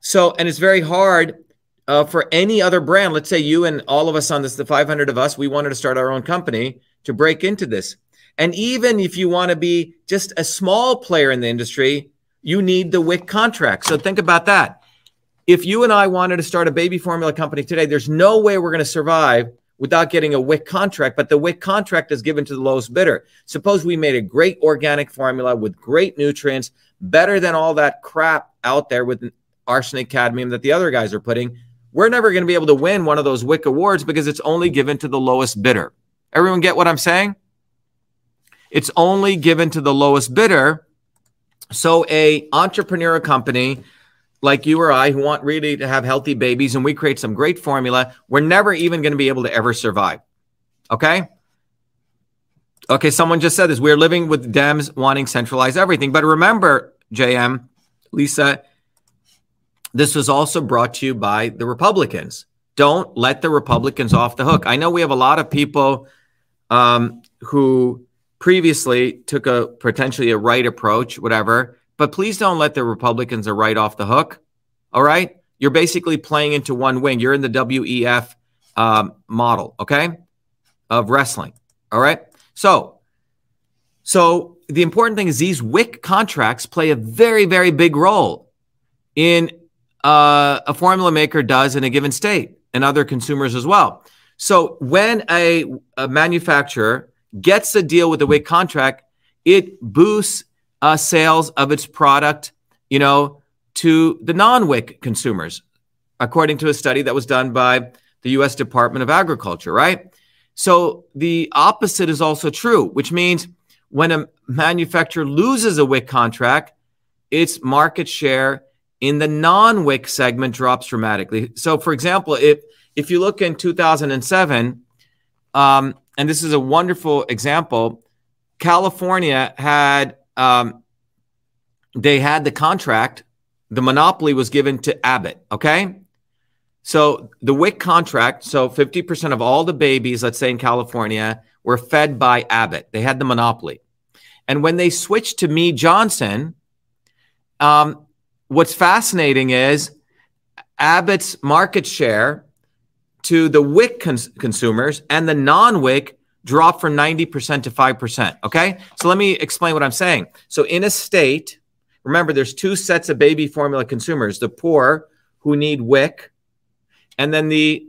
So, and it's very hard uh, for any other brand. Let's say you and all of us on this, the 500 of us, we wanted to start our own company to break into this. And even if you want to be just a small player in the industry, you need the WIC contract. So think about that. If you and I wanted to start a baby formula company today, there's no way we're going to survive without getting a WIC contract, but the WIC contract is given to the lowest bidder. Suppose we made a great organic formula with great nutrients, better than all that crap out there with arsenic cadmium that the other guys are putting. We're never going to be able to win one of those WIC awards because it's only given to the lowest bidder. Everyone get what I'm saying? It's only given to the lowest bidder. So a entrepreneurial company like you or I who want really to have healthy babies and we create some great formula, we're never even going to be able to ever survive. Okay? Okay, someone just said this. We're living with Dems wanting centralized everything. But remember, JM, Lisa, this was also brought to you by the Republicans. Don't let the Republicans off the hook. I know we have a lot of people um, who previously took a potentially a right approach, whatever. But please don't let the Republicans are right off the hook. All right, you're basically playing into one wing. You're in the WEF um, model, okay, of wrestling. All right, so so the important thing is these WIC contracts play a very very big role in uh, a formula maker does in a given state and other consumers as well. So when a, a manufacturer gets a deal with a WIC contract, it boosts uh, sales of its product, you know, to the non-WIC consumers, according to a study that was done by the U.S. Department of Agriculture, right? So the opposite is also true, which means when a manufacturer loses a WIC contract, its market share in the non-WIC segment drops dramatically. So, for example, if if you look in 2007, um, and this is a wonderful example. California had um, they had the contract. The monopoly was given to Abbott. Okay, so the WIC contract. So fifty percent of all the babies, let's say in California, were fed by Abbott. They had the monopoly, and when they switched to Mead Johnson, um, what's fascinating is Abbott's market share to the WIC cons- consumers and the non WIC drop from 90% to 5%. Okay. So let me explain what I'm saying. So in a state, remember there's two sets of baby formula consumers the poor who need WIC, and then the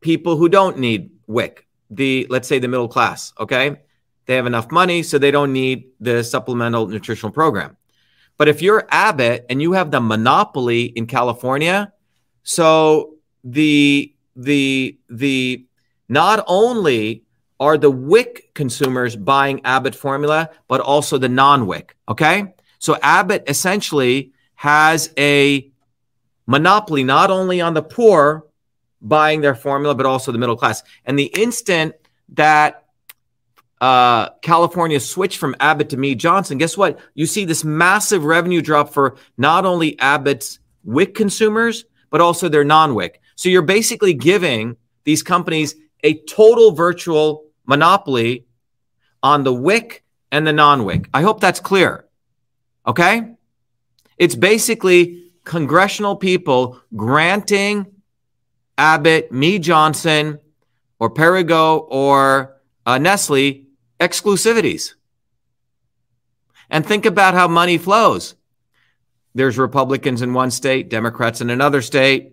people who don't need WIC, the let's say the middle class. Okay. They have enough money, so they don't need the supplemental nutritional program. But if you're Abbott and you have the monopoly in California, so the the the not only are the WIC consumers buying Abbott formula, but also the non WIC. Okay. So Abbott essentially has a monopoly not only on the poor buying their formula, but also the middle class. And the instant that uh, California switched from Abbott to Mead Johnson, guess what? You see this massive revenue drop for not only Abbott's WIC consumers, but also their non WIC. So you're basically giving these companies a total virtual monopoly on the WIC and the non WIC. I hope that's clear. Okay? It's basically congressional people granting Abbott, Mead Johnson, or Perrigo, or uh, Nestle exclusivities. And think about how money flows. There's Republicans in one state, Democrats in another state.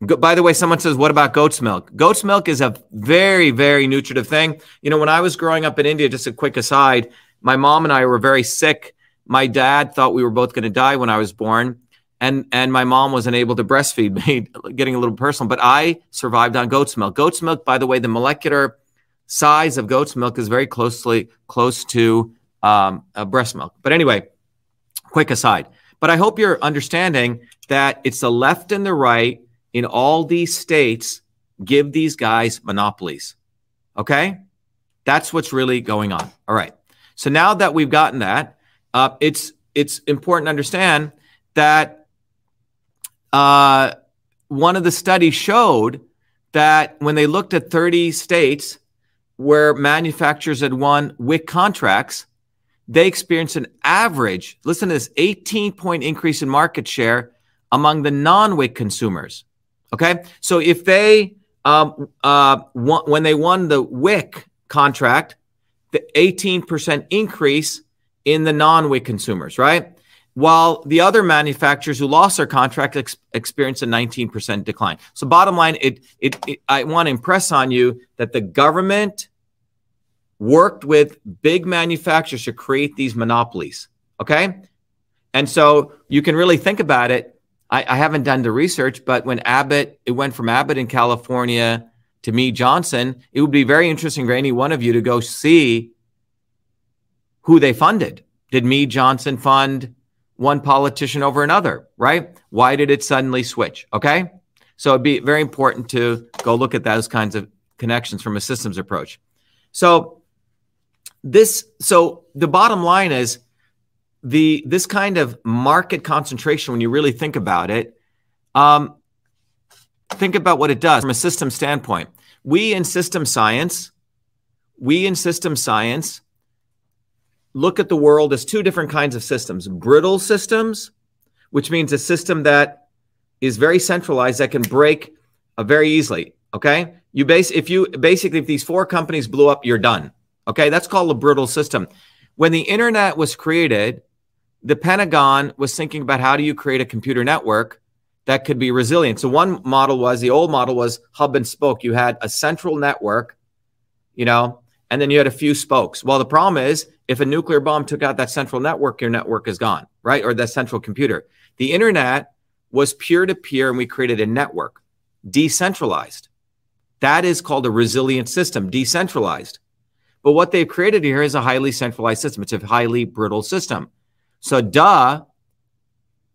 By the way, someone says, What about goat's milk? Goat's milk is a very, very nutritive thing. You know, when I was growing up in India, just a quick aside, my mom and I were very sick. My dad thought we were both going to die when I was born and and my mom wasn't able to breastfeed me getting a little personal but i survived on goat's milk goat's milk by the way the molecular size of goat's milk is very closely close to um, breast milk but anyway quick aside but i hope you're understanding that it's the left and the right in all these states give these guys monopolies okay? That's what's really going on. All right. So now that we've gotten that uh, it's it's important to understand that uh, one of the studies showed that when they looked at 30 states where manufacturers had won WIC contracts, they experienced an average, listen to this, 18 point increase in market share among the non WIC consumers. Okay. So if they, um, uh, won, when they won the WIC contract, the 18% increase in the non WIC consumers, right? while the other manufacturers who lost their contract ex- experienced a 19% decline. So, bottom line, it, it, it, I want to impress on you that the government worked with big manufacturers to create these monopolies. Okay. And so you can really think about it. I, I haven't done the research, but when Abbott, it went from Abbott in California to Mead Johnson, it would be very interesting for any one of you to go see who they funded. Did Mead Johnson fund one politician over another, right? Why did it suddenly switch? Okay. So it'd be very important to go look at those kinds of connections from a systems approach. So this, so the bottom line is the this kind of market concentration, when you really think about it, um, think about what it does from a system standpoint. We in system science, we in system science look at the world as two different kinds of systems brittle systems, which means a system that is very centralized that can break uh, very easily. Okay. You base, if you basically, if these four companies blew up, you're done. Okay. That's called a brittle system. When the internet was created, the Pentagon was thinking about how do you create a computer network that could be resilient. So one model was the old model was hub and spoke. You had a central network, you know, and then you had a few spokes. Well, the problem is if a nuclear bomb took out that central network, your network is gone, right? Or that central computer. The internet was peer to peer, and we created a network, decentralized. That is called a resilient system, decentralized. But what they've created here is a highly centralized system. It's a highly brittle system. So, duh,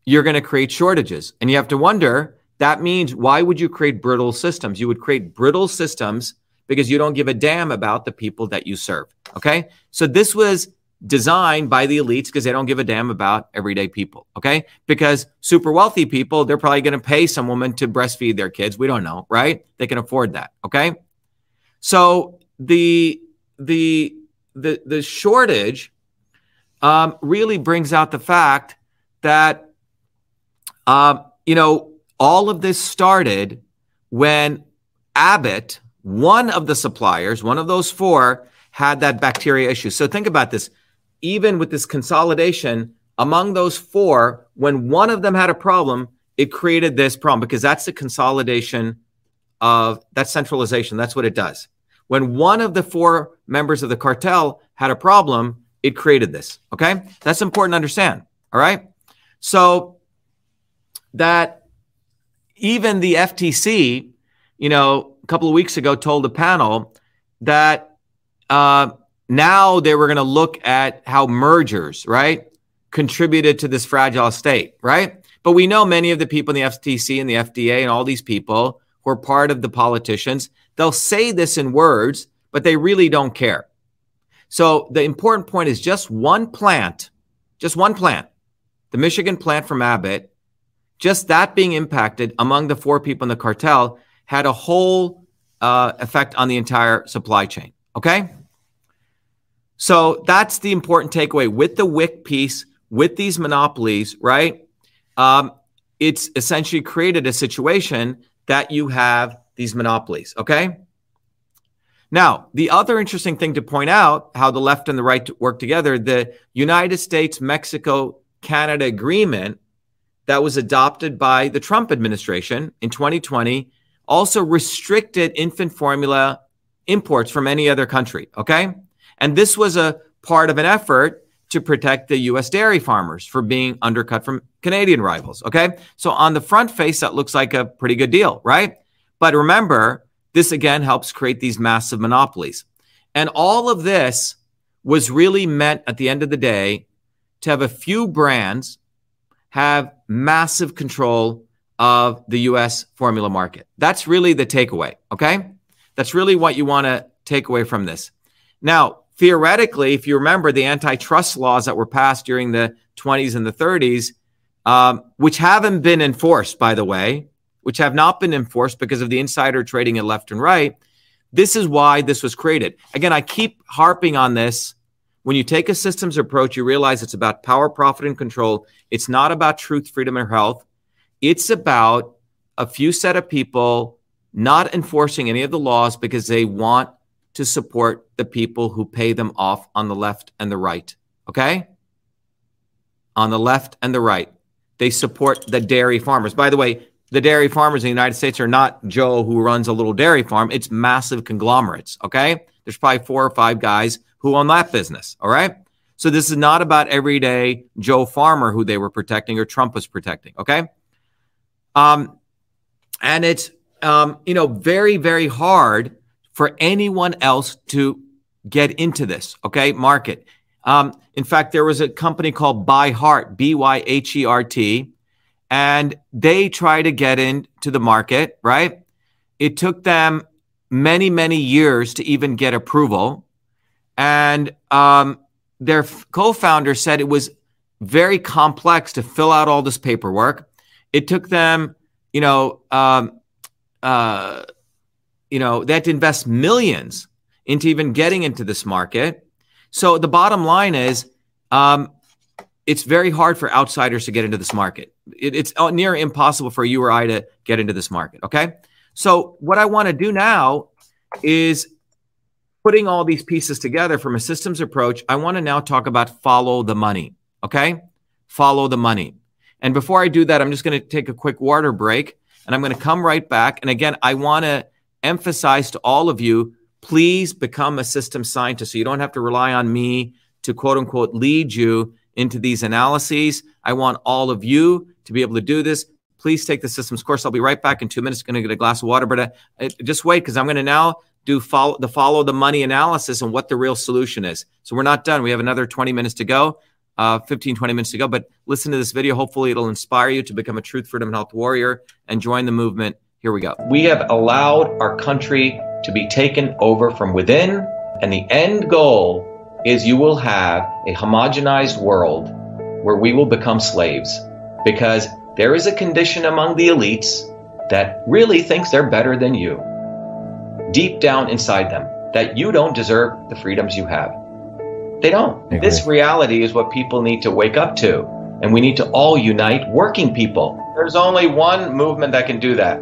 you're going to create shortages. And you have to wonder that means why would you create brittle systems? You would create brittle systems because you don't give a damn about the people that you serve. Okay. So this was designed by the elites because they don't give a damn about everyday people. Okay. Because super wealthy people, they're probably going to pay some woman to breastfeed their kids. We don't know, right? They can afford that. Okay. So the, the, the, the shortage um, really brings out the fact that, um, you know, all of this started when Abbott, one of the suppliers, one of those four, had that bacteria issue. So think about this. Even with this consolidation among those four, when one of them had a problem, it created this problem because that's the consolidation of that centralization. That's what it does. When one of the four members of the cartel had a problem, it created this. Okay. That's important to understand. All right. So that even the FTC, you know, a couple of weeks ago told a panel that uh, now they were going to look at how mergers, right, contributed to this fragile state, right? But we know many of the people in the FTC and the FDA and all these people who are part of the politicians, they'll say this in words, but they really don't care. So the important point is just one plant, just one plant, the Michigan plant from Abbott, just that being impacted among the four people in the cartel had a whole uh, effect on the entire supply chain. Okay. So that's the important takeaway with the WIC piece, with these monopolies, right? Um, it's essentially created a situation that you have these monopolies. Okay. Now, the other interesting thing to point out how the left and the right work together, the United States Mexico Canada agreement that was adopted by the Trump administration in 2020 also restricted infant formula imports from any other country. Okay. And this was a part of an effort to protect the US dairy farmers from being undercut from Canadian rivals. Okay. So on the front face, that looks like a pretty good deal, right? But remember, this again helps create these massive monopolies. And all of this was really meant at the end of the day to have a few brands have massive control of the US formula market. That's really the takeaway. Okay. That's really what you want to take away from this. Now, theoretically, if you remember the antitrust laws that were passed during the 20s and the 30s, um, which haven't been enforced, by the way, which have not been enforced because of the insider trading at left and right. This is why this was created. Again, I keep harping on this. When you take a systems approach, you realize it's about power, profit, and control. It's not about truth, freedom, or health. It's about a few set of people not enforcing any of the laws because they want to support the people who pay them off on the left and the right. Okay? On the left and the right. They support the dairy farmers. By the way, the dairy farmers in the United States are not Joe who runs a little dairy farm. It's massive conglomerates. Okay. There's probably four or five guys who own that business. All right. So this is not about everyday Joe Farmer who they were protecting or Trump was protecting. Okay. Um, and it's, um, you know, very, very hard for anyone else to get into this. Okay. Market. Um, in fact, there was a company called ByHeart, B Y H E R T and they try to get into the market, right? It took them many, many years to even get approval. And um, their co founder said it was very complex to fill out all this paperwork. It took them, you know, um, uh, you know, they had to invest millions into even getting into this market. So the bottom line is, um, it's very hard for outsiders to get into this market. It, it's uh, near impossible for you or I to get into this market. Okay. So, what I want to do now is putting all these pieces together from a systems approach. I want to now talk about follow the money. Okay. Follow the money. And before I do that, I'm just going to take a quick water break and I'm going to come right back. And again, I want to emphasize to all of you please become a system scientist so you don't have to rely on me to quote unquote lead you into these analyses. I want all of you to be able to do this. Please take the systems course. I'll be right back in two minutes. Going to get a glass of water, but uh, just wait because I'm going to now do follow the follow the money analysis and what the real solution is. So we're not done. We have another 20 minutes to go, uh, 15, 20 minutes to go. But listen to this video. Hopefully, it'll inspire you to become a truth, freedom, and health warrior and join the movement. Here we go. We have allowed our country to be taken over from within, and the end goal is you will have a homogenized world where we will become slaves because there is a condition among the elites that really thinks they're better than you. Deep down inside them, that you don't deserve the freedoms you have. They don't. This reality is what people need to wake up to. And we need to all unite working people. There's only one movement that can do that.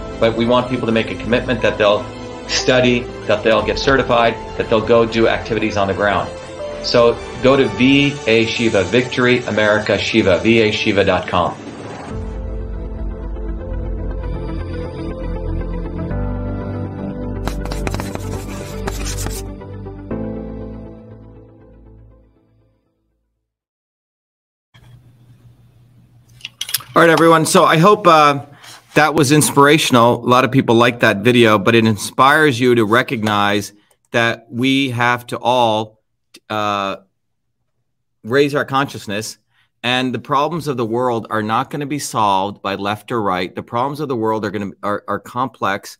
But we want people to make a commitment that they'll study, that they'll get certified, that they'll go do activities on the ground. So go to VA Shiva, Victory America Shiva, vashiva.com. All right, everyone. So I hope uh, that was inspirational. A lot of people like that video, but it inspires you to recognize that we have to all uh, raise our consciousness. And the problems of the world are not going to be solved by left or right. The problems of the world are going to are, are complex.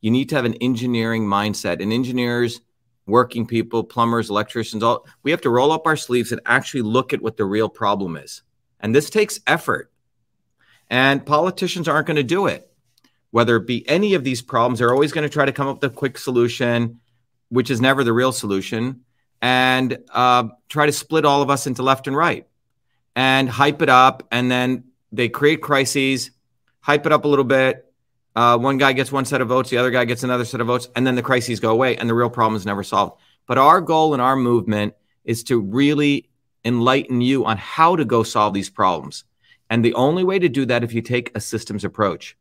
You need to have an engineering mindset. And engineers, working people, plumbers, electricians, all we have to roll up our sleeves and actually look at what the real problem is. And this takes effort. And politicians aren't going to do it. Whether it be any of these problems, they're always going to try to come up with a quick solution, which is never the real solution, and uh, try to split all of us into left and right and hype it up. And then they create crises. hype it up a little bit. Uh, one guy gets one set of votes, the other guy gets another set of votes, and then the crises go away and the real problem is never solved. But our goal in our movement is to really enlighten you on how to go solve these problems. And the only way to do that if you take a systems approach.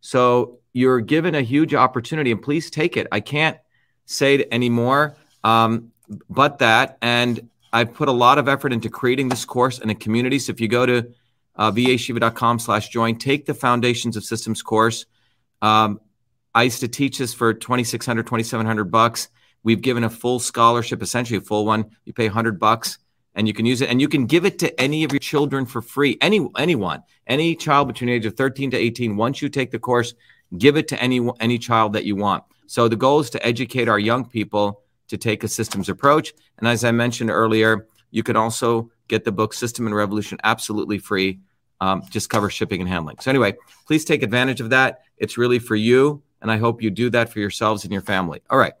So you're given a huge opportunity, and please take it. I can't say anymore, um, but that. And I've put a lot of effort into creating this course and a community. So if you go to uh, vashiva.com slash join, take the Foundations of Systems course. Um, I used to teach this for 2600 2700 bucks. We've given a full scholarship, essentially a full one. You pay 100 bucks and you can use it and you can give it to any of your children for free. Any anyone, any child between the age of 13 to 18 once you take the course, give it to any any child that you want. So the goal is to educate our young people to take a systems approach. And as I mentioned earlier, you can also get the book System and Revolution absolutely free. Um, just cover shipping and handling. So anyway, please take advantage of that. It's really for you, and I hope you do that for yourselves and your family. All right.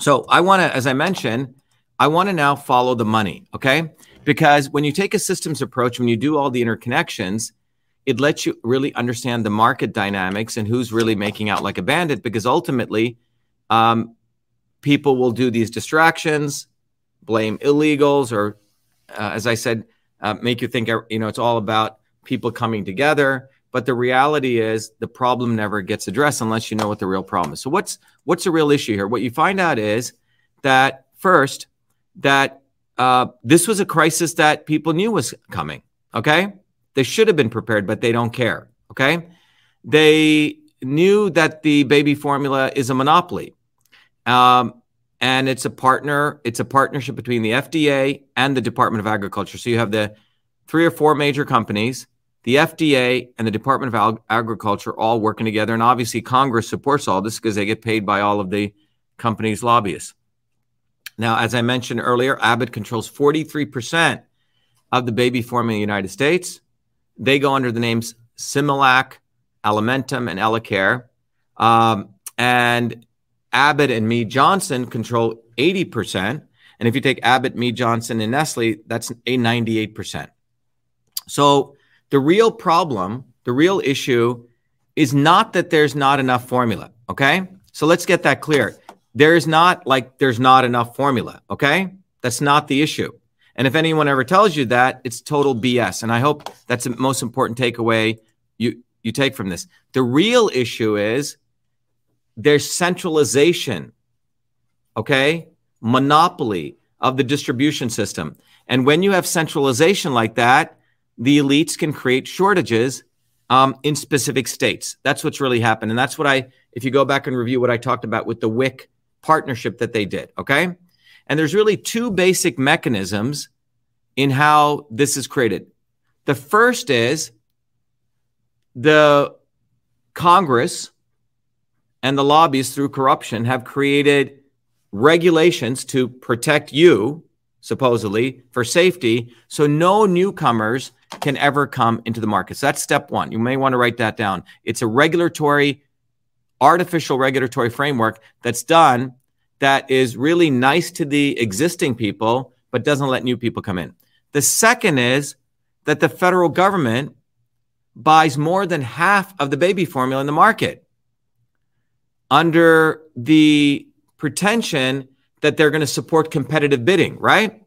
So I want to, as I mentioned, I want to now follow the money. Okay, because when you take a systems approach, when you do all the interconnections, it lets you really understand the market dynamics and who's really making out like a bandit. Because ultimately, um, people will do these distractions, blame illegals, or uh, as I said, uh, make you think you know it's all about people coming together. But the reality is the problem never gets addressed unless you know what the real problem is. So what's what's the real issue here? What you find out is that first that uh, this was a crisis that people knew was coming. Okay, they should have been prepared, but they don't care. Okay, they knew that the baby formula is a monopoly. Um, and it's a partner, it's a partnership between the FDA and the Department of Agriculture. So you have the three or four major companies, the FDA and the Department of Agriculture all working together. And obviously, Congress supports all this because they get paid by all of the companies' lobbyists. Now, as I mentioned earlier, Abbott controls 43% of the baby formula in the United States. They go under the names Similac, Alimentum, and Elecare. Um, and Abbott and Mead Johnson control 80%. And if you take Abbott, Mead Johnson, and Nestle, that's a 98%. So the real problem, the real issue is not that there's not enough formula. Okay. So let's get that clear. There's not like there's not enough formula. Okay. That's not the issue. And if anyone ever tells you that, it's total BS. And I hope that's the most important takeaway you, you take from this. The real issue is there's centralization, okay? Monopoly of the distribution system. And when you have centralization like that, the elites can create shortages um, in specific states. That's what's really happened. And that's what I, if you go back and review what I talked about with the WIC partnership that they did, okay? And there's really two basic mechanisms in how this is created. The first is the Congress and the lobbies through corruption have created regulations to protect you, supposedly, for safety, so no newcomers can ever come into the markets. That's step one. You may want to write that down. It's a regulatory, artificial regulatory framework that's done that is really nice to the existing people, but doesn't let new people come in. The second is that the federal government buys more than half of the baby formula in the market under the pretension that they're going to support competitive bidding, right?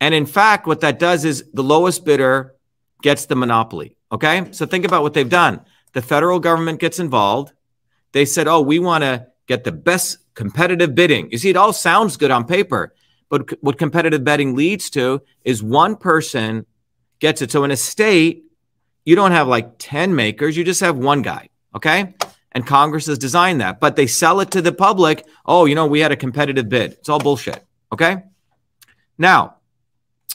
And in fact, what that does is the lowest bidder gets the monopoly. Okay. So think about what they've done. The federal government gets involved. They said, oh, we want to get the best competitive bidding. You see, it all sounds good on paper, but what competitive bidding leads to is one person gets it. So in a state, you don't have like 10 makers, you just have one guy. Okay and Congress has designed that, but they sell it to the public. Oh, you know, we had a competitive bid. It's all bullshit. Okay. Now,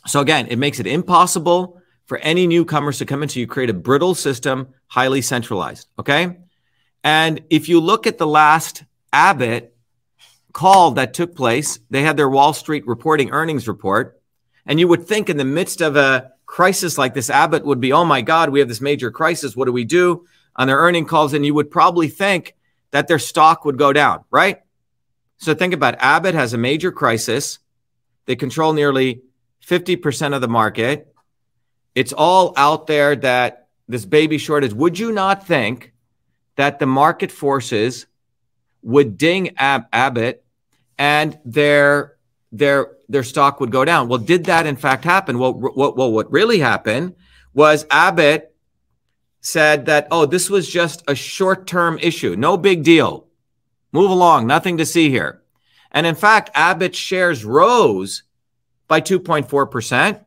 so again, it makes it impossible for any newcomers to come in. So you create a brittle system, highly centralized. Okay. And if you look at the last Abbott call that took place, they had their Wall Street reporting earnings report. And you would think in the midst of a crisis like this, Abbott would be, oh my God, we have this major crisis. What do we do? on their earning calls, and you would probably think that their stock would go down, right? So think about it. Abbott has a major crisis. They control nearly 50% of the market. It's all out there that this baby shortage, would you not think that the market forces would ding Ab- Abbott and their their their stock would go down? Well, did that in fact happen? Well, what well, what really happened was Abbott said that oh, this was just a short term issue, no big deal, move along, nothing to see here, and in fact, Abbott's shares rose by two point four percent,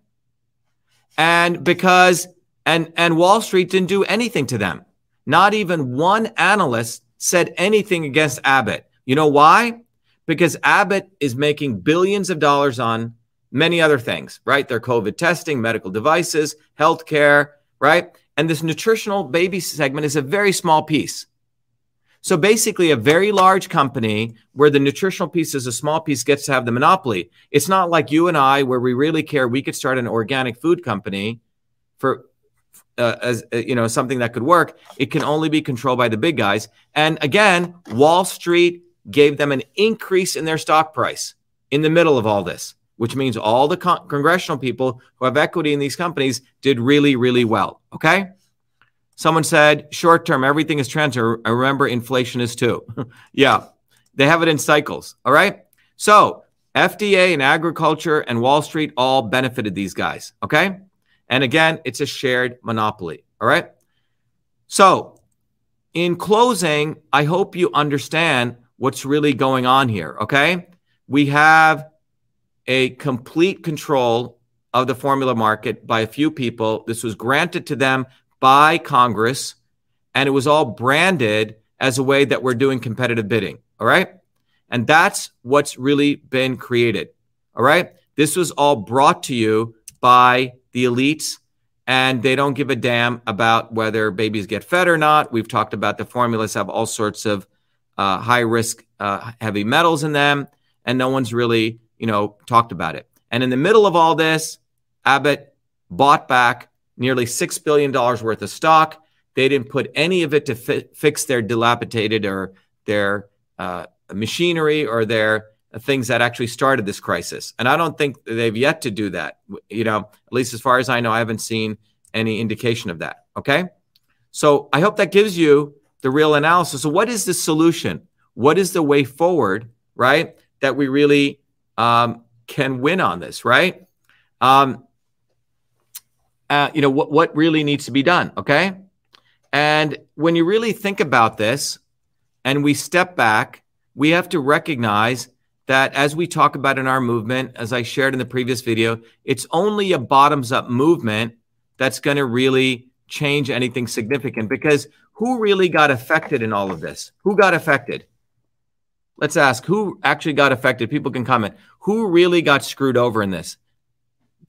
and because and and Wall Street didn't do anything to them. Not even one analyst said anything against Abbott. You know why? Because Abbott is making billions of dollars on many other things, right? Their COVID testing, medical devices, healthcare, right? And this nutritional baby segment is a very small piece. So basically, a very large company where the nutritional piece is a small piece gets to have the monopoly. It's not like you and I, where we really care. We could start an organic food company for uh, as uh, you know something that could work it can only be controlled by the big guys. And again wall street gave them an increase in their stock price in the middle of all this which means all the con- congressional people who have equity in these companies did really really well okay? Someone said short term everything is transfer. I remember inflation is too. Yeah they have it in cycles all right? So fda and agriculture and wall street all benefited these guys okay and again, it's a shared monopoly. All right. So, in closing, I hope you understand what's really going on here. Okay. We have a complete control of the formula market by a few people. This was granted to them by Congress, and it was all branded as a way that we're doing competitive bidding. All right. And that's what's really been created. All right. This was all brought to you by the elites, and they don't give a damn about whether babies get fed or not. We've talked about the formulas have all sorts of uh, high risk uh, heavy metals in them, and no one's really, you know, talked about it. And in the middle of all this, Abbott bought back nearly six billion dollars worth of stock. They didn't put any of it to fi- fix their dilapidated or their uh, machinery or their things that actually started this crisis. And I don't think they've yet to do that. You know, at least as far as I know, I haven't seen any indication of that. Okay. So I hope that gives you the real analysis. So, what is the solution? What is the way forward, right? That we really um, can win on this, right? Um, uh, you know, what, what really needs to be done. Okay. And when you really think about this and we step back, we have to recognize that as we talk about in our movement, as I shared in the previous video, it's only a bottoms up movement that's going to really change anything significant because who really got affected in all of this? Who got affected? Let's ask who actually got affected. People can comment. Who really got screwed over in this?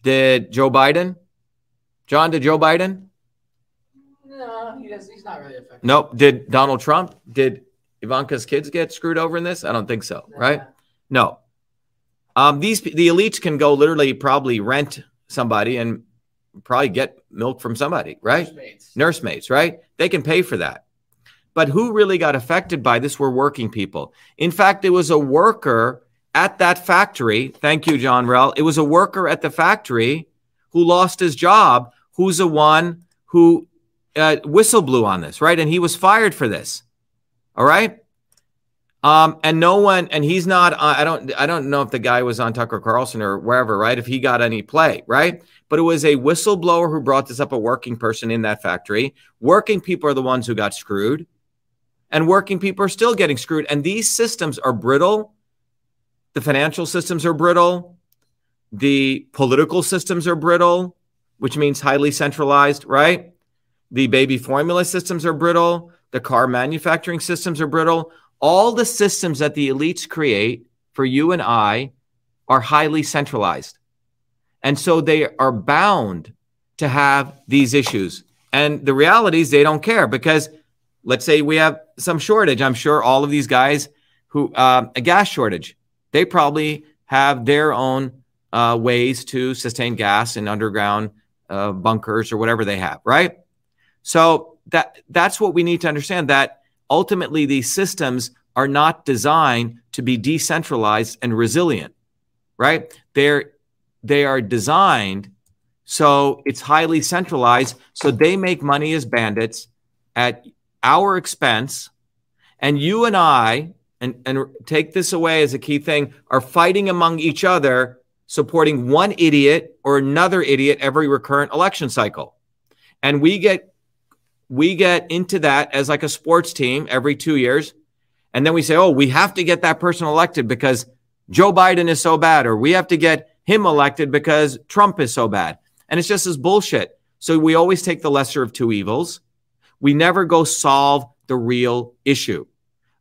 Did Joe Biden? John, did Joe Biden? No, he does, he's not really affected. Nope. Did Donald Trump? Did Ivanka's kids get screwed over in this? I don't think so, right? No. Um, these the elites can go literally probably rent somebody and probably get milk from somebody, right? Nursemaids. Nursemaids, right? They can pay for that. But who really got affected by this were working people. In fact, it was a worker at that factory. Thank you, John Rell. It was a worker at the factory who lost his job, who's the one who uh, whistle blew on this, right? And he was fired for this. All right. Um, and no one, and he's not. Uh, I don't. I don't know if the guy was on Tucker Carlson or wherever, right? If he got any play, right? But it was a whistleblower who brought this up. A working person in that factory. Working people are the ones who got screwed, and working people are still getting screwed. And these systems are brittle. The financial systems are brittle. The political systems are brittle, which means highly centralized, right? The baby formula systems are brittle. The car manufacturing systems are brittle all the systems that the elites create for you and I are highly centralized. And so they are bound to have these issues. And the reality is they don't care because let's say we have some shortage. I'm sure all of these guys who, uh, a gas shortage, they probably have their own uh, ways to sustain gas in underground uh, bunkers or whatever they have, right? So that that's what we need to understand that ultimately these systems are not designed to be decentralized and resilient, right? They're they are designed So it's highly centralized. So they make money as bandits at our expense. And you and I, and, and take this away as a key thing, are fighting among each other, supporting one idiot or another idiot every recurrent election cycle. And we get we get into that as like a sports team every two years. And then we say, oh, we have to get that person elected because Joe Biden is so bad, or we have to get him elected because Trump is so bad. And it's just this bullshit. So we always take the lesser of two evils. We never go solve the real issue.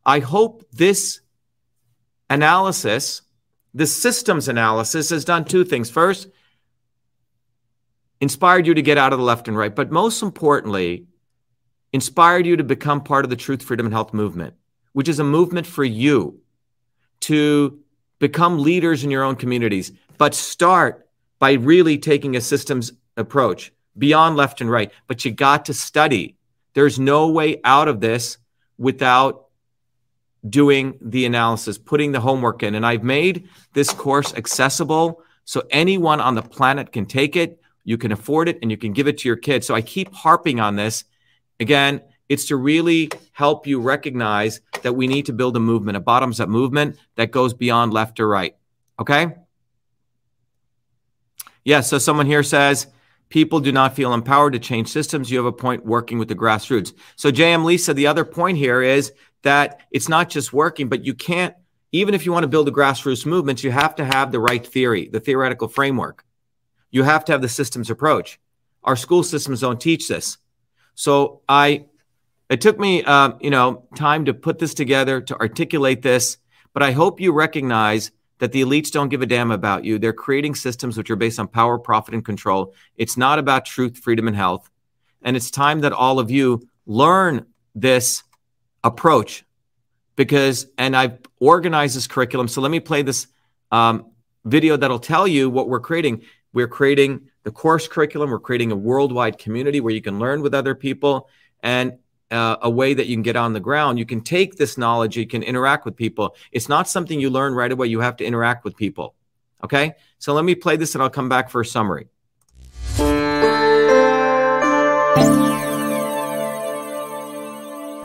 I hope this analysis, this systems analysis, has done two things. First, inspired you to get out of the left and right, but most importantly, inspired you to become part of the Truth, Freedom, and Health movement, which is a movement for you to become leaders in your own communities, but start by really taking a systems approach beyond left and right. But you got to study. There's no way out of this without doing the analysis, putting the homework in. And I've made this course accessible so anyone on the planet can take it. You can afford it and you can give it to your kids. So I keep harping on this. Again, it's to really help you recognize that we need to build a movement, a bottoms up movement that goes beyond left or right. Okay? Yeah, so someone here says people do not feel empowered to change systems. You have a point working with the grassroots. So, JM Lisa, the other point here is that it's not just working, but you can't, even if you want to build a grassroots movement, you have to have the right theory, the theoretical framework. You have to have the systems approach. Our school systems don't teach this. So, I it took me, uh, you know, time to put this together, to articulate this, but I hope you recognize that the elites don't give a damn about you. They're creating systems which are based on power, profit, and control. It's not about truth, freedom, and health. And it's time that all of you learn this approach because, and I've organized this curriculum. So let me play this um, video that'll tell you what we're creating. We're creating the course curriculum. We're creating a worldwide community where you can learn with other people. And uh, a way that you can get on the ground. You can take this knowledge, you can interact with people. It's not something you learn right away. You have to interact with people. Okay. So let me play this and I'll come back for a summary.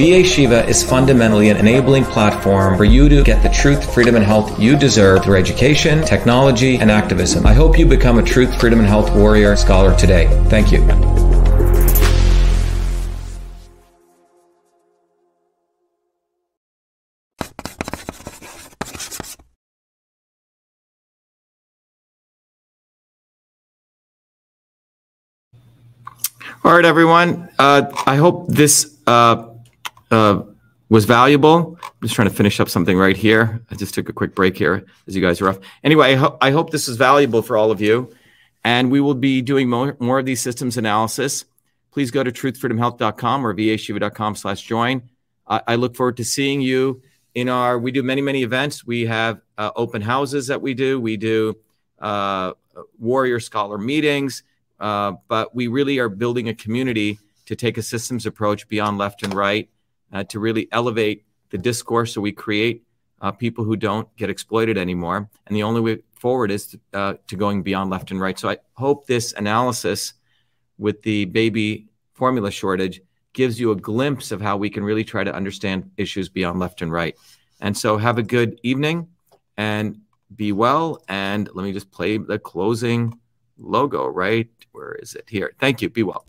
VA Shiva is fundamentally an enabling platform for you to get the truth, freedom, and health you deserve through education, technology, and activism. I hope you become a truth, freedom, and health warrior scholar today. Thank you. All right, everyone. Uh, I hope this uh, uh, was valuable. I'm just trying to finish up something right here. I just took a quick break here as you guys are off. Anyway, I, ho- I hope this is valuable for all of you. And we will be doing more, more of these systems analysis. Please go to truthfreedomhealth.com or vashiva.com slash join. I, I look forward to seeing you in our, we do many, many events. We have uh, open houses that we do. We do uh, warrior scholar meetings. Uh, but we really are building a community to take a systems approach beyond left and right uh, to really elevate the discourse so we create uh, people who don't get exploited anymore. And the only way forward is to, uh, to going beyond left and right. So I hope this analysis with the baby formula shortage gives you a glimpse of how we can really try to understand issues beyond left and right. And so have a good evening and be well. And let me just play the closing logo, right? Where is it? Here. Thank you. Be well.